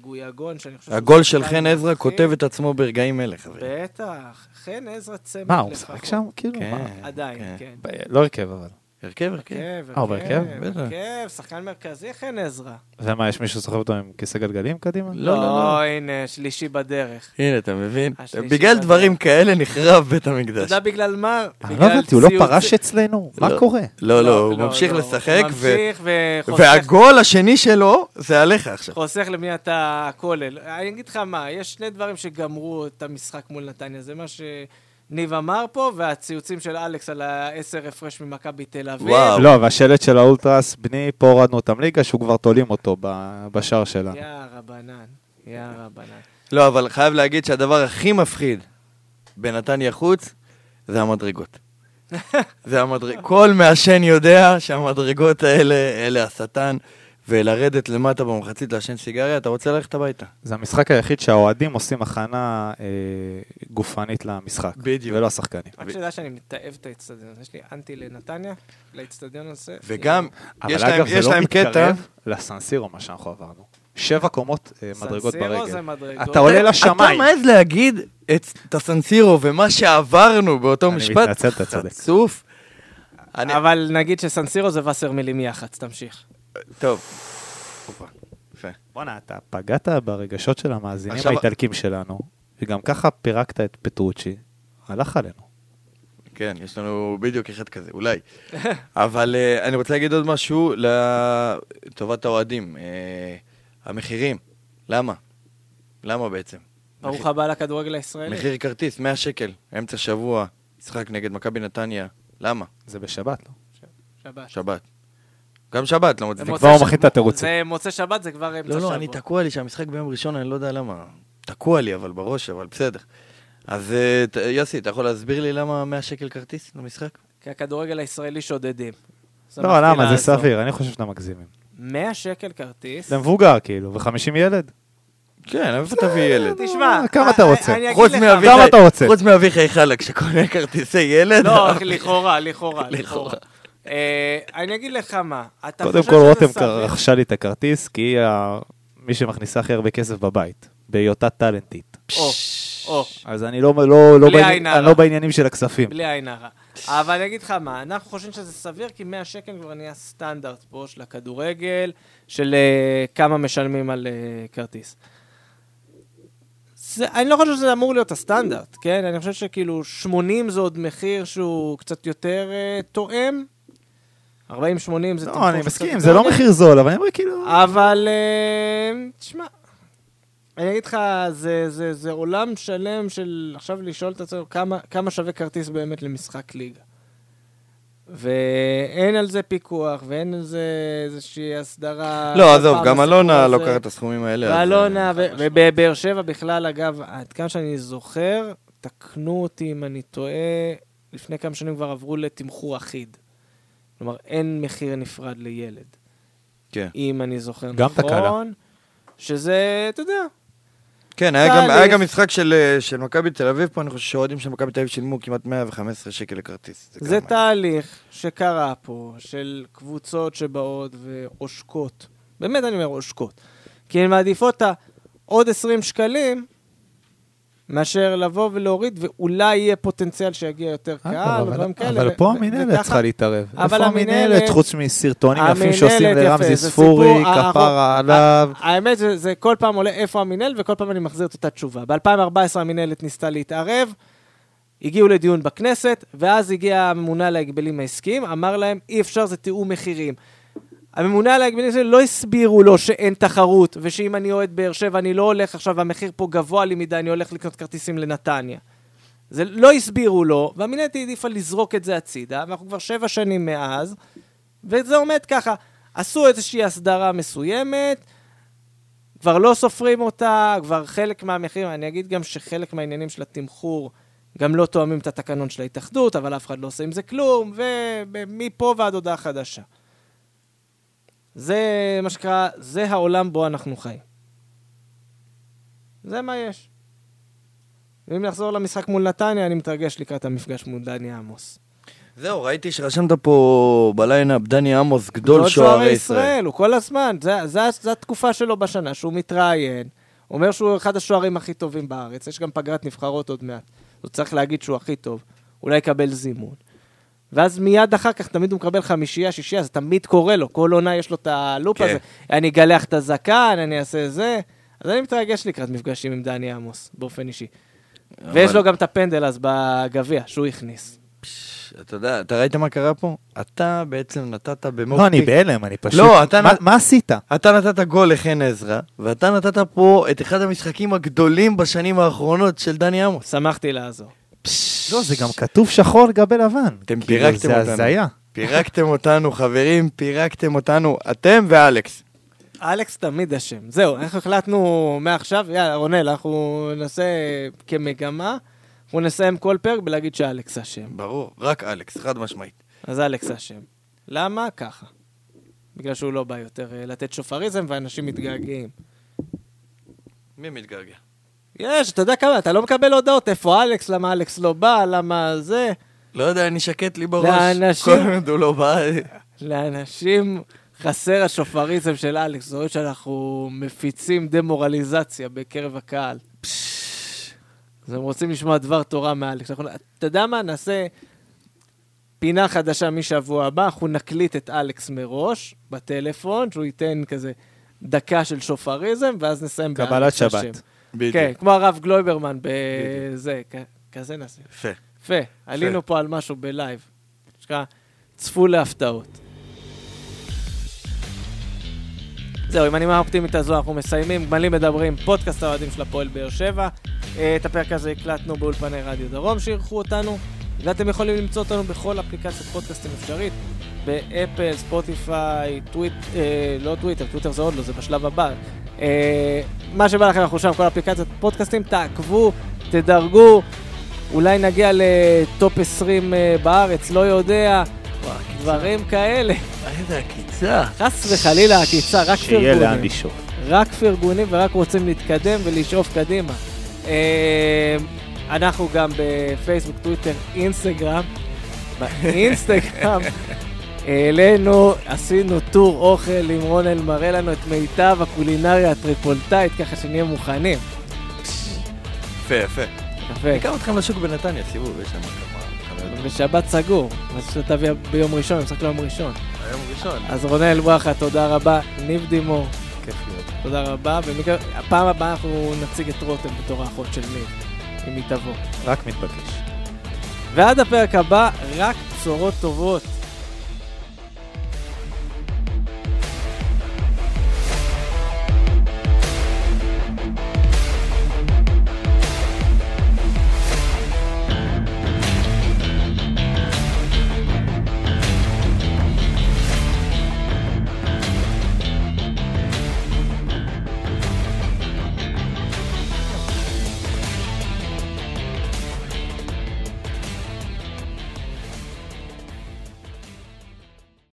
גויגון, שאני חושב... הגול של חן עזרא. כותב את עצמו ברגעים אלה, חברים. בטח, חן עזרא צמד מה, הוא לפחות. משחק שם? כאילו, כן. מה? עדיין, כן. כן. לא הרכב, אבל. הרכב, הרכב. אה, בהרכב? בטח. הרכב, שחקן מרכזי חן עזרא. ומה, יש מישהו שסוחב אותו עם כיסא גלגלים קדימה? לא, לא, לא. הנה, שלישי בדרך. הנה, אתה מבין? בגלל. דברים כאלה נחרב בית אתה המקדש. יודע בגלל מה? אני לא הבנתי, הוא לא פרש אצלנו? מה לא. קורה? לא, לא, הוא ממשיך לא, לשחק, ממשיך וחוסך והגול השני שלו זה עליך עכשיו. חוסך לבניית הכולל. אני אגיד לך מה, יש שני דברים שגמרו את המשחק מול נתניה. זה מה שניב אמר פה, והציוצים של אלכס על העשר הפרש ממכבי תל אביב. וואו. לא, והשלט של האולטרס, בני, פה הורדנו אותם ליגה, שהוא כבר תולים אותו בשער שלנו. יא רבנן. יא רבנן. לא, אבל חייב להגיד שהדבר הכי מפחיד בנתניה חוץ זה המדרגות. זה המדרג... כל מעשן יודע שהמדרגות האלה, אלה השטן, ולרדת למטה במחצית לעשן סיגריה, אתה רוצה ללכת הביתה. זה המשחק היחיד שהאוהדים עושים הכנה אה, גופנית למשחק. בדיוק. ולא השחקנים. רק שתדע שאני מתעב את האצטדיון. יש לי אנטי לנתניה, לאצטדיון הזה. וגם, אבל יש להם, אגב, יש זה לא להם קטע... מתקרב לסנסירו, מה שאנחנו עברנו. שבע קומות אה, מדרגות סנסירו ברגל. זה מדרגות. אתה עולה לשמיים. אתה מעז להגיד את את הסנסירו ומה שעברנו באותו אני משפט? מתנצל, אתה צודק. חצוף. אני- אבל נגיד שסנסירו זה וסר מילים יח"צ, תמשיך. טוב. בואנה, אתה פגעת ברגשות של המאזינים עכשיו- האיטלקים שלנו, וגם ככה פירקת את פטרוצ'י, הלך עלינו. כן, יש לנו בדיוק אחד כזה, אולי. אבל uh, אני רוצה להגיד עוד משהו לטובת האוהדים. Uh, המחירים, למה? למה בעצם? ברוך הבא לכדורגל הישראלי. מחיר כרטיס, 100 שקל, אמצע שבוע, משחק נגד מכבי נתניה. למה? זה בשבת, לא? שבת. שבת. גם שבת, לא זה מצדיק. כבר הוא מכין את התירוצים. זה מוצא שבת, זה כבר אמצע לא, שבוע. לא, אני תקוע לי שהמשחק ביום ראשון, אני לא יודע למה. תקוע לי, אבל בראש, אבל בסדר. אז אה, יוסי, אתה יכול להסביר לי למה 100 שקל כרטיס למשחק? כי הכדורגל הישראלי שודדים. לא, למה? זה. סביר, אני חושב שאתם מגזימים. 100 שקל כרטיס. זה מבוגר, כאילו, ו-50 ילד? כן, איפה תביא ילד? תשמע, כמה אתה אני- רוצה? אני אגיד חוץ לך, מאביחי- כמה אתה רוצה? חוץ מאביחי חלק שקונה כרטיסי ילד. לא, לכאורה, לכאורה, לכאורה. אה, אני אגיד לך מה, אתה קודם כל, רותם? רכשה לי את הכרטיס, כי היא ה- מי שמכניסה הכי הרבה כסף בבית, בהיותה טאלנטית. אז אני לא, לא, לא, לא בעניינים של הכספים. בלי עין הרע. אבל אני אגיד לך מה, אנחנו חושבים שזה סביר, כי 100 שקל כבר נהיה סטנדרט פה של הכדורגל, של אה, כמה משלמים על אה, כרטיס. זה, אני לא חושב שזה אמור להיות הסטנדרט, כן? אני חושב שכאילו 80 זה עוד מחיר שהוא קצת יותר אה, תואם. 40-80 זה לא, אני מסכים, זה לא. מחיר זול, אבל אני אומר כאילו... אבל, אה, תשמע, אני אגיד לך, זה, זה, זה עולם שלם של עכשיו לשאול את עצמנו כמה, כמה שווה כרטיס באמת למשחק ליגה. ואין על זה פיקוח, ואין על זה איזושהי הסדרה. לא, עזוב, גם אלונה הזה. לוקחת את הסכומים האלה. ואלונה, אה, ו- ובבאר שבע בכלל, אגב, עד כמה שאני זוכר, תקנו אותי אם אני טועה, לפני כמה שנים כבר עברו לתמחור אחיד. כלומר, אין מחיר נפרד לילד. כן. אם אני זוכר גם נכון. תקלה. שזה, אתה יודע, כן, היה גם-. היה גם משחק של אה, של מכבי תל אביב פה, אני חושב שהאוהדים של מכבי תל אביב שילמו כמעט 115 שקל לכרטיס. זה גם- תהליך שקרה פה, של קבוצות שבאות ועושקות. באמת אני אומר עושקות. כי הן מעדיפות את העוד 20 שקלים, מאשר לבוא ולהוריד, ואולי יהיה פוטנציאל שיגיע יותר קהל, או אבל- דברים כאלה. אבל פה המינהלת צריכה להתערב. אבל איפה המינהלת- חוץ מסרטונים יפים שעושים לרמזי ספורי, כפרה עליו. האמת זה, זה כל פעם עולה איפה המינהלת, וכל פעם אני מחזיר את אותה תשובה. ב-2014 המינהלת ניסתה להתערב, הגיעו לדיון בכנסת, ואז הגיע הממונה על ההגבלים העסקיים, אמר להם, אי אפשר, זה תיאום מחירים. הממונה על ההגבלים העסקיים לא הסבירו לו שאין תחרות, ושאם אני אוהד באר שבע, אני לא הולך עכשיו, המחיר פה גבוה לי מדי, אני הולך לקנות כרטיסים לנתניה. זה לא הסבירו לו, והמינהלת העדיפה לזרוק את זה הצידה, ואנחנו כבר שבע שנים מאז, וזה עומד ככה. עשו איזושהי הסדרה מסוימת, כבר לא סופרים אותה, כבר חלק מהמחירים, אני אגיד גם שחלק מהעניינים של התמחור גם לא תואמים את התקנון של ההתאחדות, אבל אף אחד לא עושה עם זה כלום, ומפה ועד הודעה חדשה. זה מה שנקרא, זה העולם בו אנחנו חיים. זה מה יש. ואם נחזור למשחק מול נתניה, אני מתרגש לקראת המפגש מול דני עמוס. זהו, ראיתי שרשמת פה בליינאפ דני עמוס, גדול שוערי ישראל. הוא כל הזמן, זה התקופה שלו בשנה, שהוא מתראיין, אומר שהוא אחד השוערים הכי טובים בארץ, יש גם פגרת נבחרות עוד מעט. הוא צריך להגיד שהוא הכי טוב, אולי יקבל זימון. ואז מיד אחר כך תמיד הוא מקבל חמישייה, שישייה, זה תמיד קורה לו, כל עונה יש לו את הלופ כן. הזה. אני אגלח את הזקן, אני אעשה זה. אז אני מתרגש לקראת מפגשים עם דני עמוס, באופן אישי. ויש אבל- לו גם את הפנדל אז בגביע, שהוא הכניס. אתה יודע, אתה ראית מה קרה פה? אתה בעצם נתת במופתי... לא, אני בהלם, אני פשוט... לא, אתה- מה- מה עשית? אתה נתת גול לחן עזרא, ואתה נתת פה את אחד המשחקים הגדולים בשנים האחרונות של דני עמוס. שמחתי לעזור. לא, זה גם כתוב שחור על גבי לבן. אתם כאילו, פירקתם זה אותנו. הזיה. פירקתם אותנו, חברים, פירקתם אותנו, אתם ואלכס. אלכס תמיד אשם. זהו, אנחנו החלטנו מעכשיו, יאללה, רונל, אנחנו נעשה כמגמה, אנחנו נסיים כל פרק בלהגיד שאלכס אשם. ברור, רק אלכס, חד משמעית. אז אלכס אשם. למה? ככה. בגלל שהוא לא בא יותר אה, לתת שופריזם ואנשים מתגעגעים. מי מתגעגע? יש, אתה יודע כמה, אתה לא מקבל הודעות, איפה אלכס, למה אלכס לא בא, למה זה. לא יודע, אני שקט לי בראש. לאנשים- כל עוד הוא לא בא. לאנשים חסר השופריזם של אלכס, זאת אומרת שאנחנו מפיצים דמורליזציה בקרב הקהל. אז הם רוצים לשמוע דבר תורה מאלכס. אנחנו, אתה יודע מה? נעשה פינה חדשה משבוע הבא, אנחנו נקליט את אלכס מראש, בטלפון, שהוא ייתן כזה דקה של שופריזם, ואז נסיים קבלת באלכס שבת. בדיוק. כן, כמו הרב גלויברמן בזה, כזה נעשה. יפה. יפה, עלינו פה על משהו בלייב. שנקרא, צפו להפתעות. זהו, עם הנימה האופטימית הזו אנחנו מסיימים, גמלים מדברים, פודקאסט האוהדים של הפועל באר שבע. אה, את הפרק הזה הקלטנו באולפני רדיו דרום שאירחו אותנו, ואתם יכולים למצוא אותנו בכל אפליקציית פודקאסטים אפשרית, באפל, ספוטיפיי, טוויט, אה, לא טוויטר, טוויטר זה עוד לא, זה בשלב הבא. אה, מה שבא לכם, אנחנו שם, כל אפליקציית פודקאסטים, תעקבו, תדרגו, אולי נגיע לטופ 20 אה, בארץ, לא יודע, דברים כאלה. איזה עקיצה. חס וחלילה עקיצה, רק שיהיה לאן פרגונים. לשאוף. רק פרגונים ורק רוצים להתקדם ולשאוף קדימה. אה, אנחנו גם בפייסבוק, טוויטר, אינסטגרם. באינסטגרם העלינו, עשינו טור אוכל עם רונל, מראה לנו את מיטב הקולינריה הטריפולטאית, ככה שנהיה מוכנים. יפה, יפה. יפה. ניקח אתכם לשוק בנתניה, סיבוב, יש שם כמה. בשבת סגור, אז שתביא ביום ראשון, משחק ליום ראשון. היום ראשון. אז רונל ברכה, תודה רבה. ניב דימור, כיף להיות. תודה רבה. והפעם הבאה אנחנו נציג את רותם בתור האחות של ניב, אם היא תבוא. רק מתבקש. ועד הפרק הבא, רק בשורות טובות.